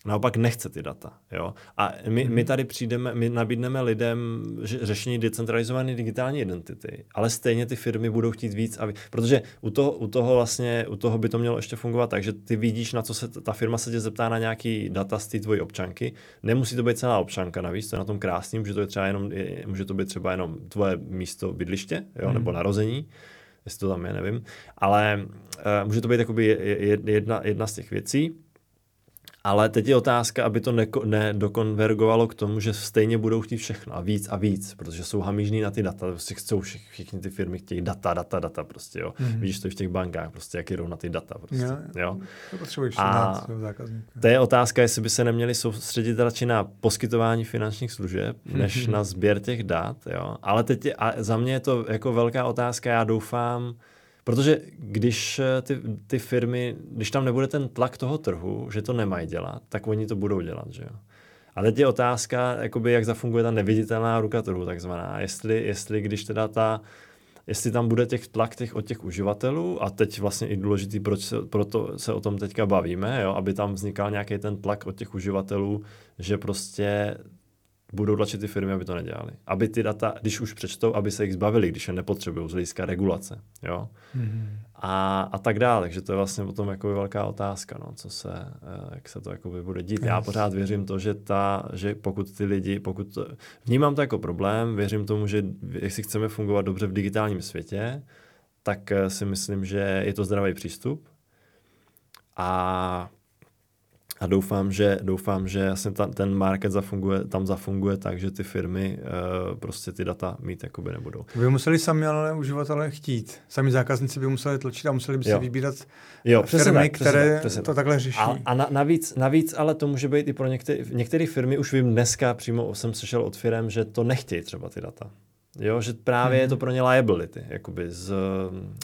naopak nechce ty data. Jo? A my, my tady přijdeme, my nabídneme lidem řešení decentralizované digitální identity, ale stejně ty firmy budou chtít víc, aby, protože u toho, u toho vlastně, u toho by to mělo ještě fungovat tak, že ty vidíš, na co se ta firma se tě zeptá na nějaký data z té tvojí občanky. Nemusí to být celá občanka navíc, to je na tom krásný, může to být třeba jenom, může to být třeba jenom tvoje místo bydliště, jo, hmm. nebo narození jestli to tam je, nevím. Ale uh, může to být jakoby jedna, jedna z těch věcí. Ale teď je otázka, aby to nedokonvergovalo k tomu, že stejně budou chtít všechno a víc a víc, protože jsou hamižní na ty data, prostě chcou všichni, všichni ty firmy chtějí data, data, data prostě, jo. Mm-hmm. Vidíš to i v těch bankách, prostě jak jdou na ty data, prostě, jo. jo. To potřebuješ a to je otázka, jestli by se neměli soustředit radši na poskytování finančních služeb, než mm-hmm. na sběr těch dat, jo. Ale teď je, a za mě je to jako velká otázka, já doufám, Protože když eh, ty, ty firmy, když tam nebude ten tlak toho trhu, že to nemají dělat, tak oni to budou dělat, že jo. A teď je otázka, jakoby, jak zafunguje ta neviditelná ruka trhu, takzvaná. Jestli, jestli když teda ta, jestli tam bude těch tlak těch od těch uživatelů a teď vlastně i důležitý, proč se, proto se o tom teďka bavíme, jo, aby tam vznikal nějaký ten tlak od těch uživatelů, že prostě budou tlačit ty firmy, aby to nedělali. Aby ty data, když už přečtou, aby se jich zbavili, když je nepotřebují z hlediska regulace. Jo? Mm-hmm. A, a tak dále. Takže to je vlastně potom jako velká otázka, no, co se, eh, jak se to jako bude dít. Yes. Já pořád věřím to, že, ta, že pokud ty lidi, pokud to, vnímám to jako problém, věřím tomu, že jestli chceme fungovat dobře v digitálním světě, tak eh, si myslím, že je to zdravý přístup. A a doufám, že, doufám, že jasně ta, ten market zafunguje, tam zafunguje tak, že ty firmy uh, prostě ty data mít jakoby nebudou. By museli sami ale uživatelé chtít. Sami zákazníci by museli tlačit a museli by si vybírat jo, firmy, tak, které přesně, to takhle řeší. A, a na, navíc, navíc ale to může být i pro některé, některé firmy, už vím dneska, přímo jsem slyšel od firm, že to nechtějí třeba ty data. Jo, že právě hmm. je to pro ně liability, jakoby z,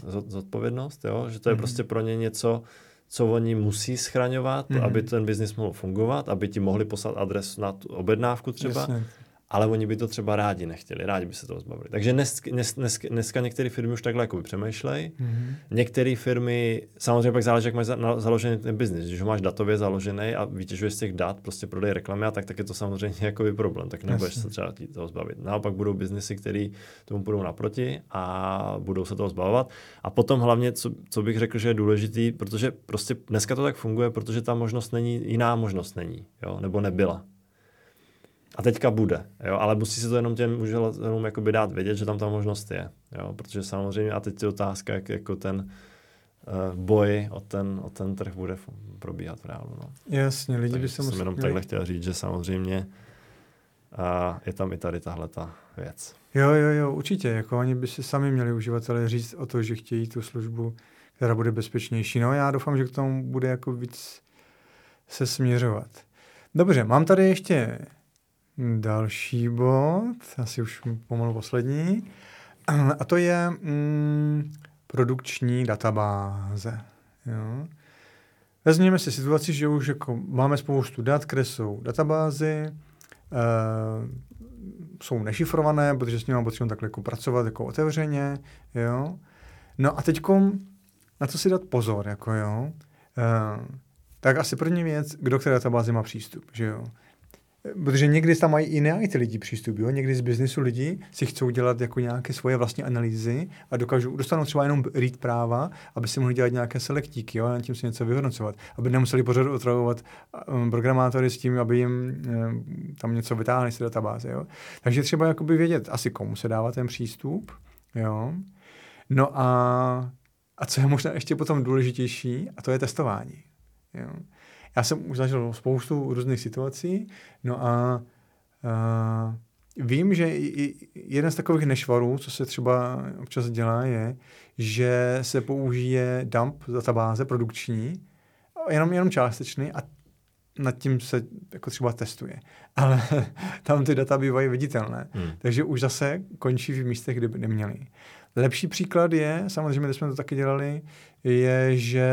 z, z odpovědnost, jo, že to je hmm. prostě pro ně něco, co oni musí schraňovat, mm-hmm. aby ten biznis mohl fungovat, aby ti mohli poslat adres na tu objednávku třeba. Jasně ale oni by to třeba rádi nechtěli, rádi by se toho zbavili. Takže dnes, dnes, dnes, dneska některé firmy už takhle jako přemýšlejí. Mm-hmm. Některé firmy, samozřejmě pak záleží, jak máš za, založený ten biznis. Když ho máš datově založený a vytěžuješ z těch dat, prostě prodej reklamy, a tak, tak je to samozřejmě jako problém, tak nebudeš se třeba toho zbavit. Naopak budou biznesy, které tomu budou naproti a budou se toho zbavovat. A potom hlavně, co, co bych řekl, že je důležitý, protože prostě dneska to tak funguje, protože ta možnost není, jiná možnost není, jo? nebo nebyla. A teďka bude, jo, ale musí se to jenom těm uživatelům jakoby dát vědět, že tam ta možnost je, jo, protože samozřejmě, a teď je otázka, jak jako ten uh, boj o ten, o ten trh bude probíhat v reálu, no. Jasně, lidi by se museli... jsem jenom takhle chtěl říct, že samozřejmě uh, je tam i tady tahle ta věc. Jo, jo, jo, určitě, jako oni by si sami měli uživatelé říct o to, že chtějí tu službu, která bude bezpečnější. No já doufám, že k tomu bude jako víc se směřovat. Dobře, mám tady ještě Další bod, asi už pomalu poslední, a to je mm, produkční databáze. Jo. Vezměme si situaci, že už jako máme spoustu dat, které jsou databázy, e, jsou nešifrované, protože s nimi potřebujeme takhle jako pracovat jako otevřeně. Jo. No a teď na co si dát pozor, jako jo. E, tak asi první věc, kdo k té databázi má přístup, že jo. Protože někdy tam mají i ne ty lidi přístup, jo? někdy z biznesu lidi si chcou dělat jako nějaké svoje vlastní analýzy a dokážou, dostanou třeba jenom read práva, aby si mohli dělat nějaké selektíky, jo? a tím si něco vyhodnocovat, aby nemuseli pořád otravovat um, programátory s tím, aby jim um, tam něco vytáhli z databáze. Jo? Takže třeba jakoby vědět asi komu se dává ten přístup. Jo? No a, a co je možná ještě potom důležitější, a to je testování. Jo? Já jsem už zažil spoustu různých situací, no a uh, vím, že jeden z takových nešvarů, co se třeba občas dělá, je, že se použije dump databáze produkční, jenom, jenom částečný a nad tím se jako třeba testuje. Ale tam ty data bývají viditelné. Hmm. Takže už zase končí v místech, kde by neměli. Lepší příklad je, samozřejmě, když jsme to taky dělali, je, že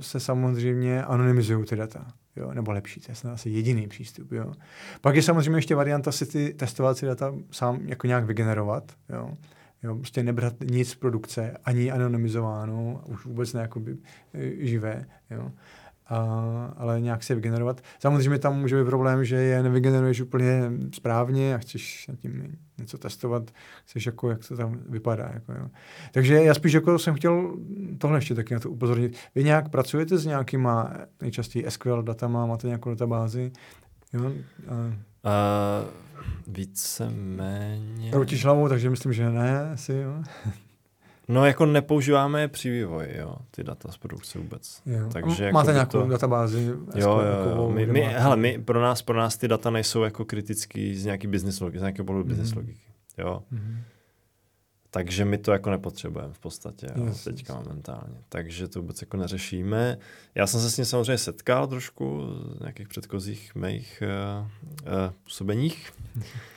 se samozřejmě anonymizují ty data. Jo, nebo lepší, to je asi jediný přístup. Jo. Pak je samozřejmě ještě varianta si ty testovací data sám jako nějak vygenerovat. Jo. Jo, prostě nebrat nic z produkce, ani anonymizováno, už vůbec ne e, živé. Jo a, ale nějak si je vygenerovat. Samozřejmě tam může být problém, že je nevygeneruješ úplně správně a chceš nad tím něco testovat, chceš jako, jak to tam vypadá. Jako, jo. Takže já spíš jako jsem chtěl tohle ještě taky na to upozornit. Vy nějak pracujete s nějakýma nejčastěji SQL datama, máte nějakou databázi? Jo? A... Uh, víceméně... Routíš hlavou, takže myslím, že ne, asi, jo. No jako nepoužíváme při vývoji, jo, ty data z produkce vůbec. Jo. Takže jako Máte nějakou to... databázi? Jo, jo, jo. My, my, hele, my, pro, nás, pro nás ty data nejsou jako kritický z nějaký business logiky, z nějakého pohledu mm-hmm. business logiky. Jo. Mm-hmm. Takže my to jako nepotřebujeme v podstatě jo, yes, teďka yes. momentálně. Takže to vůbec jako neřešíme. Já jsem se s ním samozřejmě setkal trošku z nějakých předchozích mých uh, uh, působeních.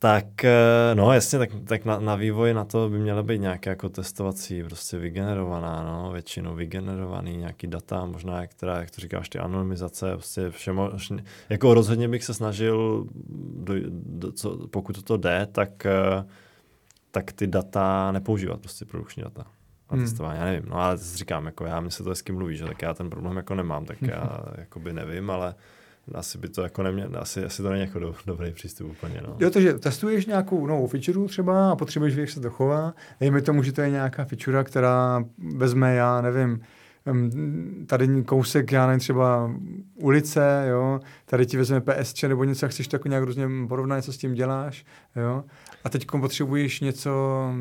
Tak, eh, no jasně, tak, tak na, na vývoji na to by měla být nějaká jako testovací, prostě vygenerovaná, no, většinou vygenerovaný nějaký data, možná, která, jak to říkáš, ty anonymizace, prostě všemo, jako rozhodně bych se snažil, do, do, co, pokud to jde, tak, eh, tak ty data nepoužívat, prostě produkční data na hmm. testování, já nevím, no ale říkám, jako já, mi se to hezky mluví, že tak já ten problém jako nemám, tak já jakoby nevím, ale asi by to jako neměl, asi, asi to není jako do, dobrý přístup úplně. No. Jo, takže testuješ nějakou novou feature třeba a potřebuješ jak se to chová. Dejme tomu, že to je nějaká feature, která vezme, já nevím, tady kousek, já nevím, třeba ulice, jo, tady ti vezme PSČ nebo něco, a chceš to jako nějak různě porovnat, co s tím děláš, jo, a teď potřebuješ něco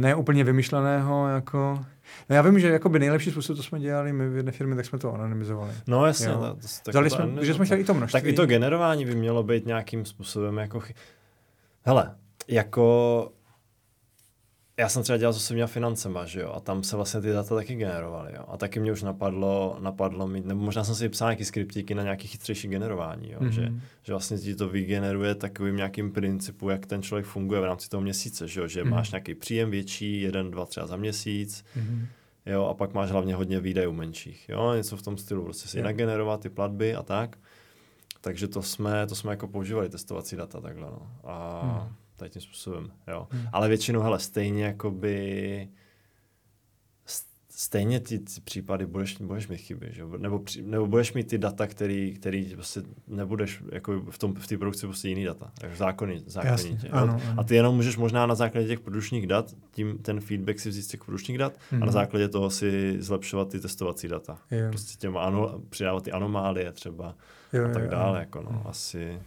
neúplně vymyšleného, jako, No já vím, že jakoby nejlepší způsob, to jsme dělali my v jedné firmě, tak jsme to anonymizovali. No jasně. Jo. To, to, Vzali jsme, to, že jsme chtěli i to množství. Tak i to generování by mělo být nějakým způsobem jako... Hele, jako já jsem třeba dělal s osobníma financema, že jo, a tam se vlastně ty data taky generovaly, jo. A taky mě už napadlo, napadlo mít, nebo možná jsem si psal nějaký skriptíky na nějaký chytřejší generování, jo, mm-hmm. že, že vlastně ti to vygeneruje takovým nějakým principu, jak ten člověk funguje v rámci toho měsíce, že jo, že mm-hmm. máš nějaký příjem větší, jeden, dva třeba za měsíc, mm-hmm. jo, a pak máš hlavně hodně výdajů menších, jo, něco v tom stylu, prostě si yeah. nagenerovat ty platby a tak. Takže to jsme, to jsme jako používali testovací data takhle, no. A mm tady tím způsobem, jo. Hmm. Ale většinou, hele, stejně jakoby stejně ty, ty případy budeš, budeš mít chyby, že? Nebo, při, nebo budeš mít ty data, který, který prostě nebudeš, jako v, tom, v té produkci prostě jiný data, jako zákonně, zákonitě. ano, ano. A ty jenom můžeš možná na základě těch produčních dat, tím ten feedback si vzít z těch produčních dat hmm. a na mhm. základě toho si zlepšovat ty testovací data. Jo. Prostě těm ano, přidávat ty anomálie třeba jo, a tak dále, jo, jako no, hmm. asi...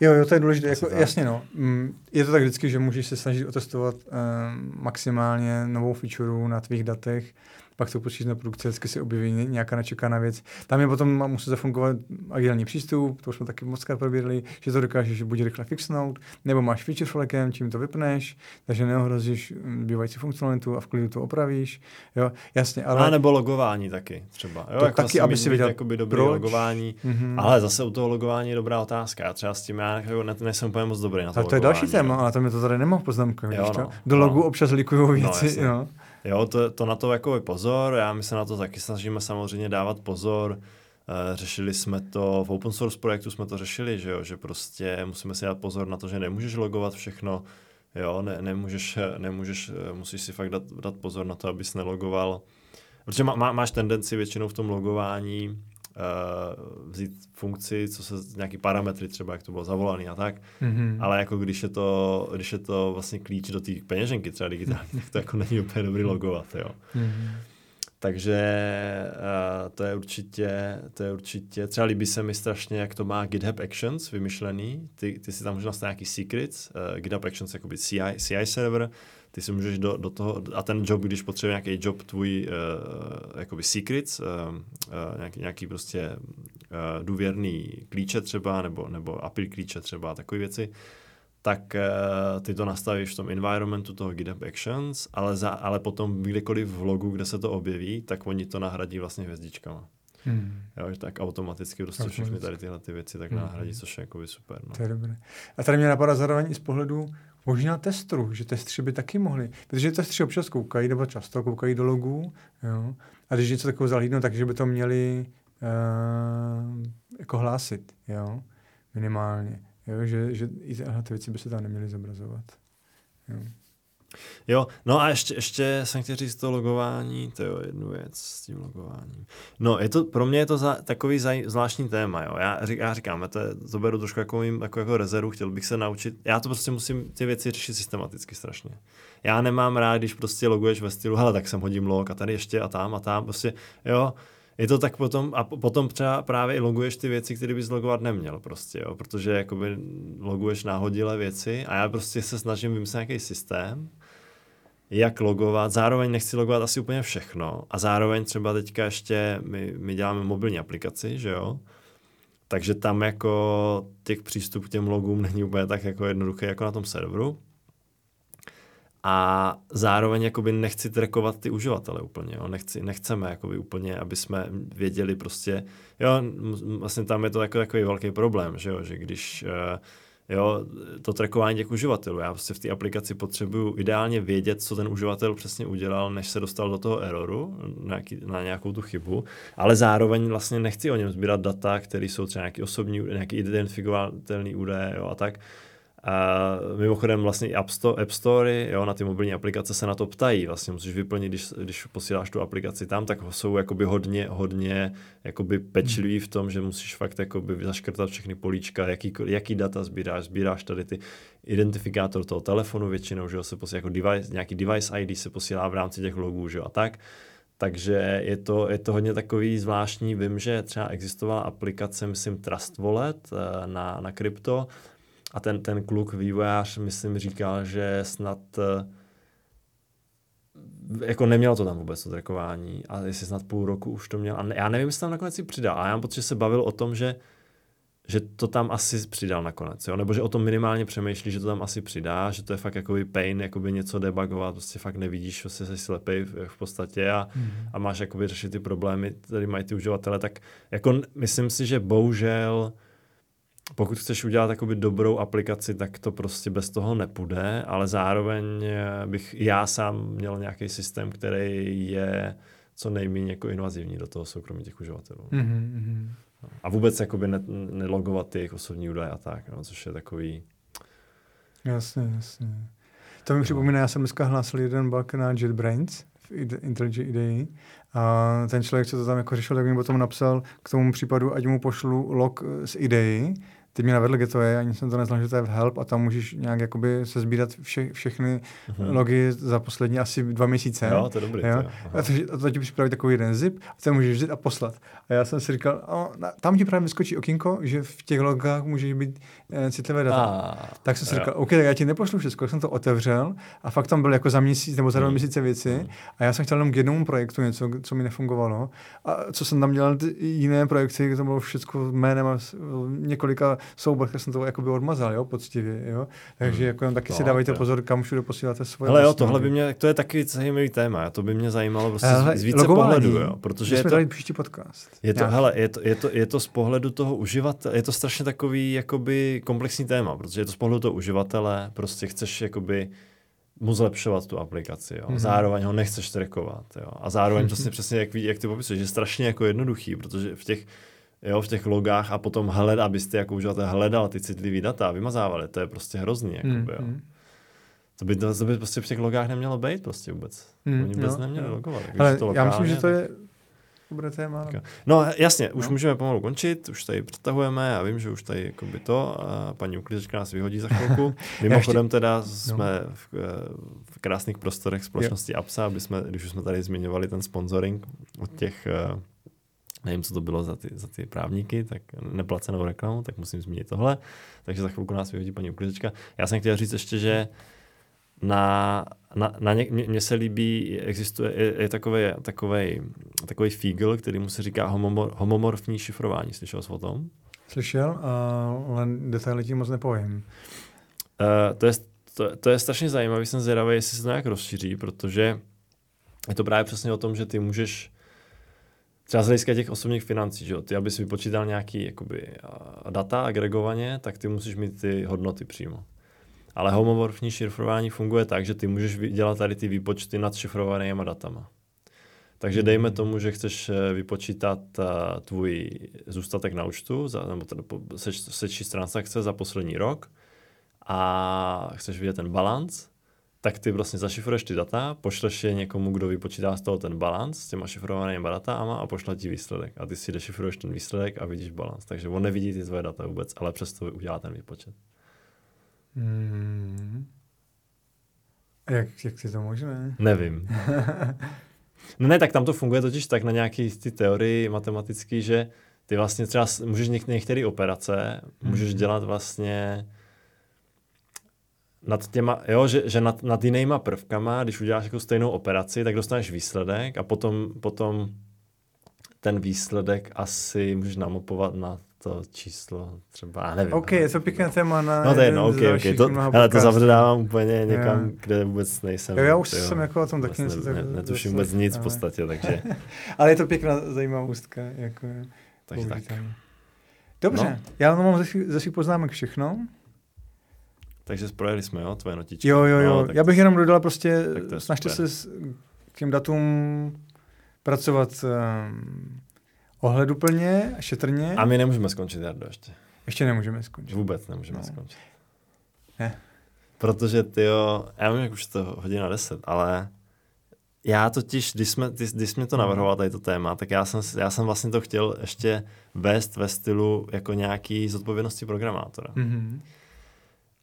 Jo, jo, to je důležité. Jako, jasně, no. Mm, je to tak vždycky, že můžeš se snažit otestovat um, maximálně novou feature na tvých datech pak to pustíš na produkci, vždycky si objeví nějaká nečekaná věc. Tam je potom musí zafungovat agilní přístup, to už jsme taky moc probírali, že to dokážeš buď rychle fixnout, nebo máš feature flakem, čím to vypneš, takže neohrozíš mm, bývající funkcionalitu a v klidu to opravíš. Jo, jasně, ale... A nebo logování taky třeba. Jo, to jako taky, aby si viděl jakoby dobrý proč? logování, mm-hmm. ale zase u toho logování je dobrá otázka. Já třeba s tím já jako ne, nejsem úplně moc dobrý na to. A to je další téma, ale to mi to tady nemá v poznámkách. No, Do logu no. občas likují no, věci. No, Jo, to, to na to jako pozor, já my se na to taky snažíme samozřejmě dávat pozor. Uh, řešili jsme to, v open source projektu jsme to řešili, že jo, že prostě musíme si dát pozor na to, že nemůžeš logovat všechno, jo, ne, nemůžeš, nemůžeš, eh, musíš si fakt dát, dát pozor na to, abys nelogoval, protože má, má, máš tendenci většinou v tom logování uh, vzít funkci, co se nějaký parametry třeba, jak to bylo zavolaný a tak, mm-hmm. ale jako když je to, když je to vlastně klíč do té peněženky třeba digitální, tak to jako není úplně dobrý logovat, jo. Mm-hmm. Takže uh, to je určitě, to je určitě, třeba líbí se mi strašně, jak to má GitHub Actions vymyšlený, ty, ty si tam můžeš nastavit nějaký secrets, uh, GitHub Actions jako CI, CI server, ty si můžeš do, do toho, a ten job, když potřebuje nějaký job tvůj, uh, jakoby secrets, uh, uh, nějaký, nějaký prostě uh, důvěrný klíče třeba, nebo, nebo API klíče třeba, takové věci, tak uh, ty to nastavíš v tom environmentu toho GitHub Actions, ale, za, ale potom kdekoliv v logu, kde se to objeví, tak oni to nahradí vlastně hvězdičkama. Hmm. Jo, tak automaticky prostě automaticky. všechny tady tyhle ty věci tak hmm. nahradí, což je jakoby super. No. To je dobré. A tady mě napadá zároveň i z pohledu možná testru, že testři by taky mohli, protože testři občas koukají, nebo často koukají do logů, jo, a když něco takového zahlídnou, takže by to měli uh, jako hlásit, jo, minimálně, jo, že, že i ty věci by se tam neměly zobrazovat. Jo. Jo, no a ještě, ještě jsem chtěl říct to logování, to je jednu věc s tím logováním. No, je to, pro mě je to za, takový zaj, zvláštní téma, jo. Já, já říkám, to, to beru trošku jako, jako, jako rezervu, chtěl bych se naučit, já to prostě musím ty věci řešit systematicky strašně. Já nemám rád, když prostě loguješ ve stylu, hele, tak sem hodím log a tady ještě a tam a tam, prostě, jo, je to tak potom, a potom třeba právě i loguješ ty věci, které bys logovat neměl prostě, jo, protože jakoby loguješ náhodilé věci a já prostě se snažím vymyslet nějaký systém, jak logovat. Zároveň nechci logovat asi úplně všechno. A zároveň třeba teďka ještě my, my děláme mobilní aplikaci, že jo? Takže tam jako těch přístup k těm logům není úplně tak jako jednoduché jako na tom serveru. A zároveň jakoby nechci trackovat ty uživatele úplně, jo? Nechci, nechceme jakoby úplně, aby jsme věděli prostě, jo, vlastně tam je to jako takový velký problém, že jo, že když uh, jo, to trackování těch uživatelů. Já prostě v té aplikaci potřebuju ideálně vědět, co ten uživatel přesně udělal, než se dostal do toho eroru, na, na nějakou tu chybu, ale zároveň vlastně nechci o něm sbírat data, které jsou třeba nějaký osobní, nějaký identifikovatelný údaje jo, a tak, a mimochodem vlastně App, Store, App Store, jo, na ty mobilní aplikace se na to ptají. Vlastně musíš vyplnit, když, když posíláš tu aplikaci tam, tak jsou jakoby hodně, hodně jakoby pečliví v tom, že musíš fakt jakoby zaškrtat všechny políčka, jaký, jaký data sbíráš, sbíráš tady ty identifikátor toho telefonu většinou, že jo, se posílá jako device, nějaký device ID se posílá v rámci těch logů, že jo, a tak. Takže je to, je to hodně takový zvláštní. Vím, že třeba existovala aplikace, myslím, Trust Wallet eh, na, na krypto, a ten, ten kluk, vývojář, myslím, říkal, že snad eh, jako neměl to tam vůbec to trackování a jestli snad půl roku už to měl. A já nevím, jestli tam nakonec si přidal. A já mám pocit, že se bavil o tom, že, že to tam asi přidal nakonec, jo? nebo že o tom minimálně přemýšlí, že to tam asi přidá, že to je fakt jakoby pain, jakoby něco debugovat, prostě fakt nevidíš, prostě jsi slepej v, v podstatě a, mm. a máš jakoby řešit ty problémy, které mají ty uživatele, tak jako myslím si, že bohužel pokud chceš udělat takoby dobrou aplikaci, tak to prostě bez toho nepůjde, ale zároveň eh, bych já sám měl nějaký systém, který je co nejméně jako invazivní do toho soukromí těch uživatelů. Mm-hmm. A vůbec jakoby ne, nelogovat ty jejich osobní údaje a tak, no, což je takový... Jasně, jasně. To mi no. připomíná, já jsem dneska hlásil jeden bug na JetBrains v IntelliJ IDE a ten člověk, co to tam jako řešil, tak mi potom napsal k tomu případu, ať mu pošlu log z IDEI, teď mě navedl Getaway, ani jsem to neznal, že to je v Help a tam můžeš nějak jakoby se sbírat vše, všechny uh-huh. logy za poslední asi dva měsíce. Jo, to je dobrý. Jo? A, to, a to ti připraví takový jeden zip a ten můžeš vzít a poslat. A já jsem si říkal, o, na, tam ti právě vyskočí okinko, že v těch logách můžeš být citlivé data. A, tak jsem si jo. říkal, OK, tak já ti nepošlu všechno, jsem to otevřel a fakt tam byl jako za měsíc nebo za dva hmm. měsíce věci hmm. a já jsem chtěl jenom k jednomu projektu něco, co mi nefungovalo. A co jsem tam dělal ty jiné projekty, to bylo všechno jménem a několika souborech jsem to jako by odmazal, jo, poctivě, jo. Takže hmm. jako taky no, si dávajte pozor, kam všude posíláte svoje. Ale jo, tohle by mě, to je taky zajímavý téma, to by mě zajímalo prostě hele, z více pohledu, jo, protože je to, příští podcast. Je to, hele, je to, je, to, je to z pohledu toho uživatele, je to strašně takový jakoby komplexní téma, protože je to z pohledu toho uživatele, prostě chceš jakoby mu zlepšovat tu aplikaci, jo. Mm-hmm. Zároveň ho nechceš trackovat, jo. A zároveň přesně, přesně jak, jak ty popisuješ, je strašně jako jednoduchý, protože v těch jo, v těch logách a potom hledat, abyste jako uživatel hledal ty citlivé data a vymazávali. To je prostě hrozný. Jakoby, jo. Mm. To by, to, by prostě v těch logách nemělo být prostě vůbec. Mm, Oni vůbec jo, neměli jo. logovat. Ale to lokálně, já myslím, že to je dobré téma. Tak, no jasně, no. už můžeme pomalu končit, už tady přetahujeme a vím, že už tady jako by to, a paní uklízečka nás vyhodí za chvilku. Mimochodem teda no. jsme v, v krásných prostorech společnosti jo. APSA, aby jsme, když už jsme tady zmiňovali ten sponsoring od těch uh, nevím, co to bylo za ty, za ty právníky, tak neplacenou reklamu, tak musím zmínit tohle. Takže za chvilku nás vyhodí paní uklízečka. Já jsem chtěl říct ještě, že na, na, na ně, mně se líbí, existuje, je, je takový, takový, takový fígl, který mu se říká homomor, homomorfní šifrování. Slyšel jsi o tom? Slyšel, ale detaily tím moc nepovím. to, je, to, to je strašně zajímavé, jsem zvědavý, jestli se to nějak rozšíří, protože je to právě přesně o tom, že ty můžeš třeba z hlediska těch osobních financí, že jo? ty abys vypočítal nějaký jakoby, data agregovaně, tak ty musíš mít ty hodnoty přímo. Ale homomorfní šifrování funguje tak, že ty můžeš dělat tady ty výpočty nad šifrovanými datama. Takže dejme hmm. tomu, že chceš eh, vypočítat uh, tvůj zůstatek na účtu, za, nebo teda seč, sečíst transakce za poslední rok a chceš vidět ten balans, tak ty vlastně zašifruješ ty data, pošleš je někomu, kdo vypočítá z toho ten balans s těma šifrovanými datama a pošle ti výsledek. A ty si dešifruješ ten výsledek a vidíš balans. Takže on nevidí ty tvoje data vůbec, ale přesto udělá ten výpočet. Hmm. Jak, jak je to možné? Nevím. no ne, tak tam to funguje totiž tak na nějaký ty teorii matematický, že ty vlastně třeba můžeš něk- některé operace, můžeš hmm. dělat vlastně nad těma, jo, že, že nad, nad jinýma prvkama, když uděláš jako stejnou operaci, tak dostaneš výsledek a potom, potom ten výsledek asi můžeš namopovat na to číslo třeba, já nevím. OK, je to pěkné téma na No to je jedno, OK, OK, to, ale to zavředávám úplně někam, jo. kde vůbec nejsem. Jo, já už jo, jsem jako o tom taky něco ne, netuším vůbec nic v podstatě, takže. ale je to pěkná, zajímavá ústka, jako Takže tak. Dobře, no. já mám ze svých poznámek všechno. Takže projeli jsme, jo, tvoje notičky. Jo, jo, jo. No, Já bych jenom dodala prostě, snažte se s tím datům pracovat um, ohleduplně, šetrně. A my nemůžeme skončit, Jardo, ještě. Ještě nemůžeme skončit. Vůbec nemůžeme no. skončit. Ne. Protože ty jo, já vím, jak už to hodina deset, ale já totiž, když jsme, když, když jsme to mhm. navrhoval, tady to téma, tak já jsem, já jsem vlastně to chtěl ještě vést ve stylu jako nějaký zodpovědnosti programátora. Mm-hmm.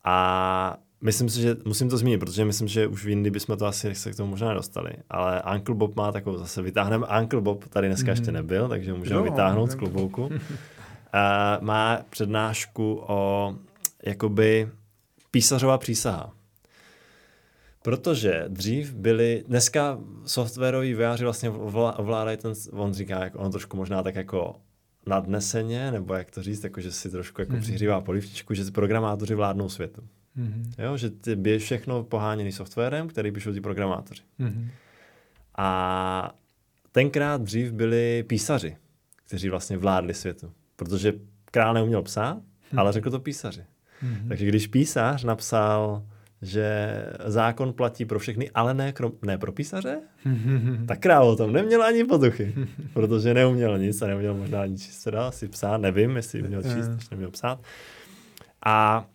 A myslím si, že musím to zmínit, protože myslím, že už v jindy bychom to asi se k tomu možná nedostali. Ale Uncle Bob má takovou, zase vytáhneme, Uncle Bob tady dneska mm. ještě nebyl, takže můžeme no, vytáhnout z klobouku. A má přednášku o jakoby písařová přísaha. Protože dřív byli, dneska softwaroví vývojáři vlastně ovládají ten, on říká, jako, on trošku možná tak jako nadneseně, nebo jak to říct, jako že si trošku jako mm-hmm. přihřívá polivčičku, že programátoři vládnou světu. Mm-hmm. Jo, že ty běž všechno poháněný softwarem, který píšou ty programátoři. Mm-hmm. A tenkrát dřív byli písaři, kteří vlastně vládli světu. Protože král neuměl psát, mm-hmm. ale řekl to písaři. Mm-hmm. Takže když písař napsal že zákon platí pro všechny, ale ne, krom, ne pro písaře, tak král o tom neměl ani potuchy, protože neuměl nic a neuměl možná ani číst, teda si psát, nevím, jestli měl číst, než neměl psát. A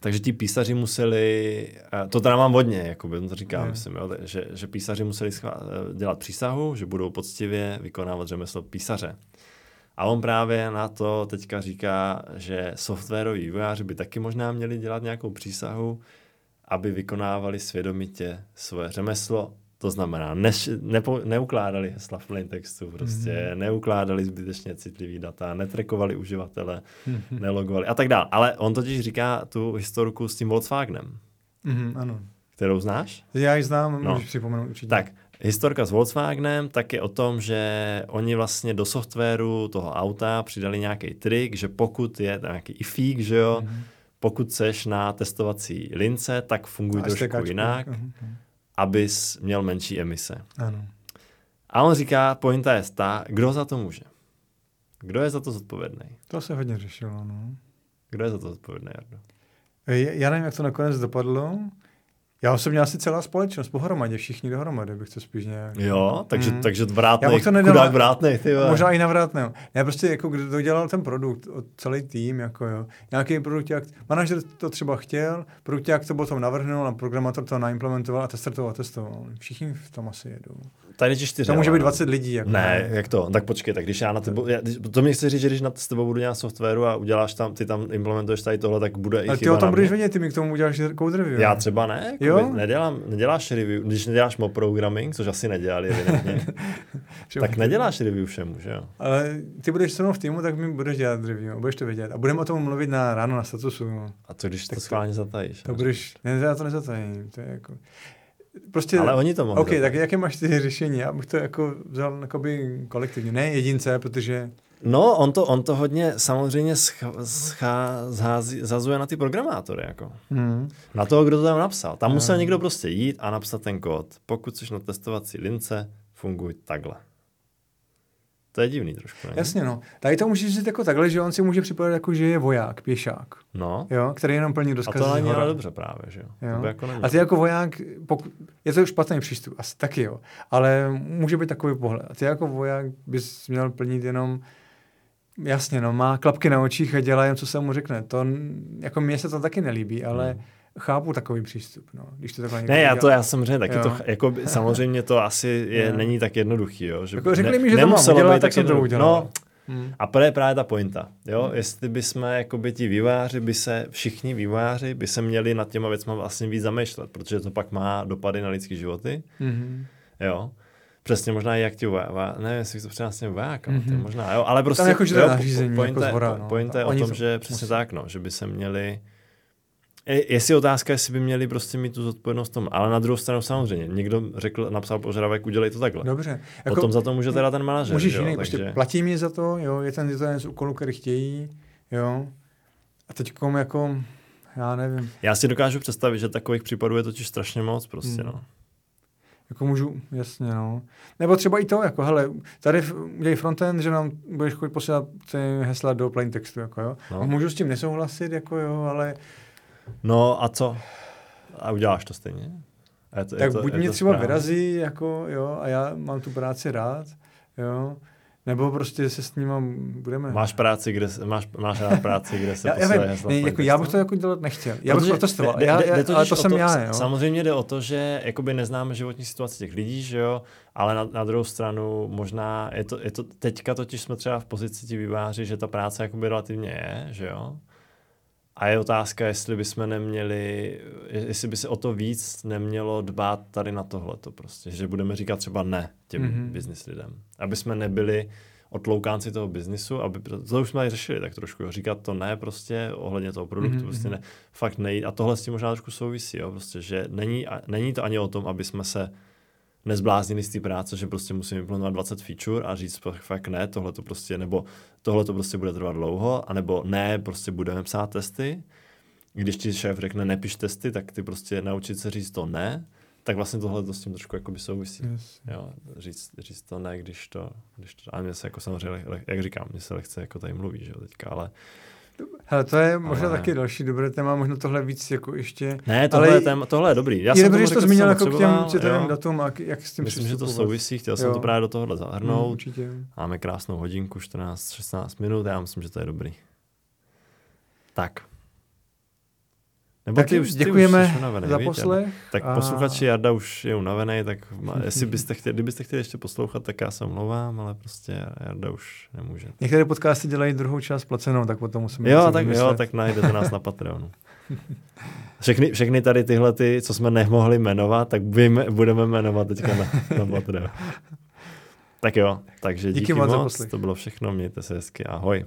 takže ti písaři museli, to teda mám hodně, jakoby, to říkám, yeah. myslím, jo, že, že písaři museli dělat přísahu, že budou poctivě vykonávat řemeslo písaře. A on právě na to teďka říká, že softwaroví vývojáři by taky možná měli dělat nějakou přísahu, aby vykonávali svědomitě svoje řemeslo. To znamená, ne, nepo, neukládali hesla v plaintextu, prostě mm. neukládali zbytečně citlivý data, netrekovali uživatele, mm. nelogovali a tak dále. Ale on totiž říká tu historku s tím Volkswagenem. Mm, ano. Kterou znáš? Já ji znám, no. můžu připomenout určitě. Tak, historka s Volkswagenem tak je o tom, že oni vlastně do softwaru toho auta přidali nějaký trik, že pokud je nějaký ifík, že jo, mm pokud seš na testovací lince, tak fungují trošku jinak, uh-huh. Abys měl menší emise. Ano. A on říká, pointa je ta, kdo za to může? Kdo je za to zodpovědný? To se hodně řešilo, no. Kdo je za to zodpovědný, Jardo? Já nevím, jak to nakonec dopadlo. Já osobně asi celá společnost pohromadě, všichni dohromady bych to spíš nějak... Jo, takže, mm. takže vrátnej, Já to nedal, chudák vrátnej, ty Možná i na vrátného. Já prostě jako kdo dělal ten produkt, celý tým, jako jo. Nějaký produkt, jak manažer to třeba chtěl, produkt, jak to potom navrhnul a programátor to naimplementoval a tester to testoval. Všichni v tom asi jedou. Tady ti čtyři. To může být 20 lidí. Jako ne, jak to? Tak počkej, tak když já na tebe, to mi chci říct, že když na s tebou budu dělat softwaru a uděláš tam, ty tam implementuješ tady tohle, tak bude i ty o tom budeš vědět, ty mi k tomu uděláš code review. Já třeba ne, jako jo? Nedělám, neděláš review, když neděláš mob programming, což asi nedělali evidentně, tak neděláš review všemu, že jo? Ale ty budeš se mnou v týmu, tak mi budeš dělat review, budeš to vědět. A budeme o tom mluvit na ráno na statusu. A co když tak to schválně zatajíš? To budeš, ne, já to nezatajím, to je jako... Prostě, ale oni to mohli. OK, tak jaké máš ty řešení? Já bych to jako vzal jakoby kolektivně. Ne jedince, protože No, on to, on to hodně samozřejmě scha, scha, zhází, zazuje na ty programátory. Jako. Hmm. Na toho, kdo to tam napsal. Tam musel někdo prostě jít a napsat ten kód. Pokud jsi na testovací lince, funguj takhle. To je divný trošku. Ne? Jasně, no. Tady to můžeš říct jako takhle, že on si může připadat jako, že je voják, pěšák, No. jo, který jenom plní A rozkazy to z není ale dobře právě, že jo? Jo. To by jako není. A ty jako voják, pokud, je to špatný přístup, asi taky jo, ale může být takový pohled. A ty jako voják bys měl plnit jenom, jasně, no, má klapky na očích a dělá jen, co se mu řekne. To, jako mně se to taky nelíbí, ale Hmm. Chápu takový přístup, no, když to takhle Ne, já to já samozřejmě taky Jo. to, jako by- samozřejmě to asi je, Jo. není tak jednoduchý, jo. Že Jako řekli ne, mi, že to mám udělat, tak jsem to udělal. No, Hmm. a to je právě ta pointa, jo. Jestli by jsme, jako by ti výváři, by se, všichni výváři by se měli nad těma věcma vlastně víc zamýšlet, protože to pak má dopady na lidské životy, Mhm. jo. Přesně možná i jak ti vojáka, nevím, jestli to přesně vojáka, mm-hmm. Mhm. možná, jo, ale prostě, Tam jako, že to jo, je nařízení, pointa, jako zhora, no. pointa je o tom, to že přesně musí. tak, no, že by se měli, jestli je otázka, jestli by měli prostě mít tu zodpovědnost tom, ale na druhou stranu samozřejmě, někdo řekl, napsal požadavek, udělej to takhle. Dobře. Jako, Potom za to může teda ten manažer, Můžeš jo, jiný, takže... prostě platí mi za to, jo, je ten, je jeden z úkolů, který chtějí, jo. A teď jako, já nevím, Já si dokážu představit, že takových případů je totiž strašně moc prostě, Hmm. no. jako můžu, jasně, no. Nebo třeba i to, jako, hele, tady udělej frontend, že nám budeš chodit posílat ty hesla do plain textu, jako jo. No. No. Můžu s tím nesouhlasit, jako jo, ale No a co? A uděláš to stejně? A je to, tak je to, buď je mě to třeba správně? vyrazí, jako jo, a já mám tu práci rád, jo, nebo prostě se s nima budeme... Máš práci, kde se, máš, máš rád práci, kde se já, já, vím, ne, jako, já bych to jako dělat nechtěl. Já bych protestoval. jde- Já, jde- jde ale to jsem já, jo. Samozřejmě jde o to, že jakoby neznáme životní situaci těch lidí, že jo, ale na, na druhou stranu možná je to, je to, teďka totiž jsme třeba v pozici ti výváři, že ta práce jakoby relativně je, že jo, a je otázka, jestli bychom neměli, jestli by se o to víc nemělo dbát tady na tohleto prostě, že budeme říkat třeba ne těm mm-hmm. Mhm. business lidem. Aby jsme nebyli otloukánci toho biznisu, aby, to už jsme tady řešili tak trošku, jo, říkat to ne prostě ohledně toho produktu, mm-hmm. Mhm, prostě ne, fakt nejít. A tohle s tím možná trošku souvisí, jo, prostě, že není, a- není to ani o tom, aby jsme se nezbláznili z té práce, že prostě musíme implementovat 20 feature a říct fakt- fakt ne, tohle to prostě, nebo tohle to prostě bude trvat dlouho, anebo ne, prostě budeme psát testy. Když ti šéf řekne nepiš testy, tak ty prostě naučit se říct to ne, tak vlastně tohle to s tím trošku jakoby souvisí. Yes. Jo, říct, říct to ne, když to, když to, a mě se jako samozřejmě, jak říkám, mě se lehce jako tady mluví, že jo, teďka, ale Hele, to je možná Ale- taky další dobré téma, možná tohle víc jako ještě... ne, tohle, Ale je, téma, tohle je dobrý. Já je jsem tomu že to zmínil jsem jako k těm jo. datům a k- jak s tím Myslím, že to souvisí, chtěl jsem Jo. to právě do tohohle Mm, zahrnout. určitě. Máme krásnou hodinku, 14-16 minut, já myslím, že to je dobrý. Tak. Nebo Tak ty už, ty děkujeme už jsi unavený, za poslech. Jarda. Tak a- posluchači Jarda už je unavený, tak jestli byste chtěli, kdybyste chtěli ještě poslouchat, tak já se omlouvám, ale prostě Jarda už nemůže. Některé podcasty dělají druhou část placenou, tak potom musíme Jo, tak, jo, vymyslet. tak najdete nás na Patreonu. Všechny, všechny tady tyhle, ty, co jsme nemohli jmenovat, tak budeme jmenovat teďka na, na Patreonu. Tak jo, takže díky, Díky moc za moc, to bylo všechno, mějte se hezky, ahoj.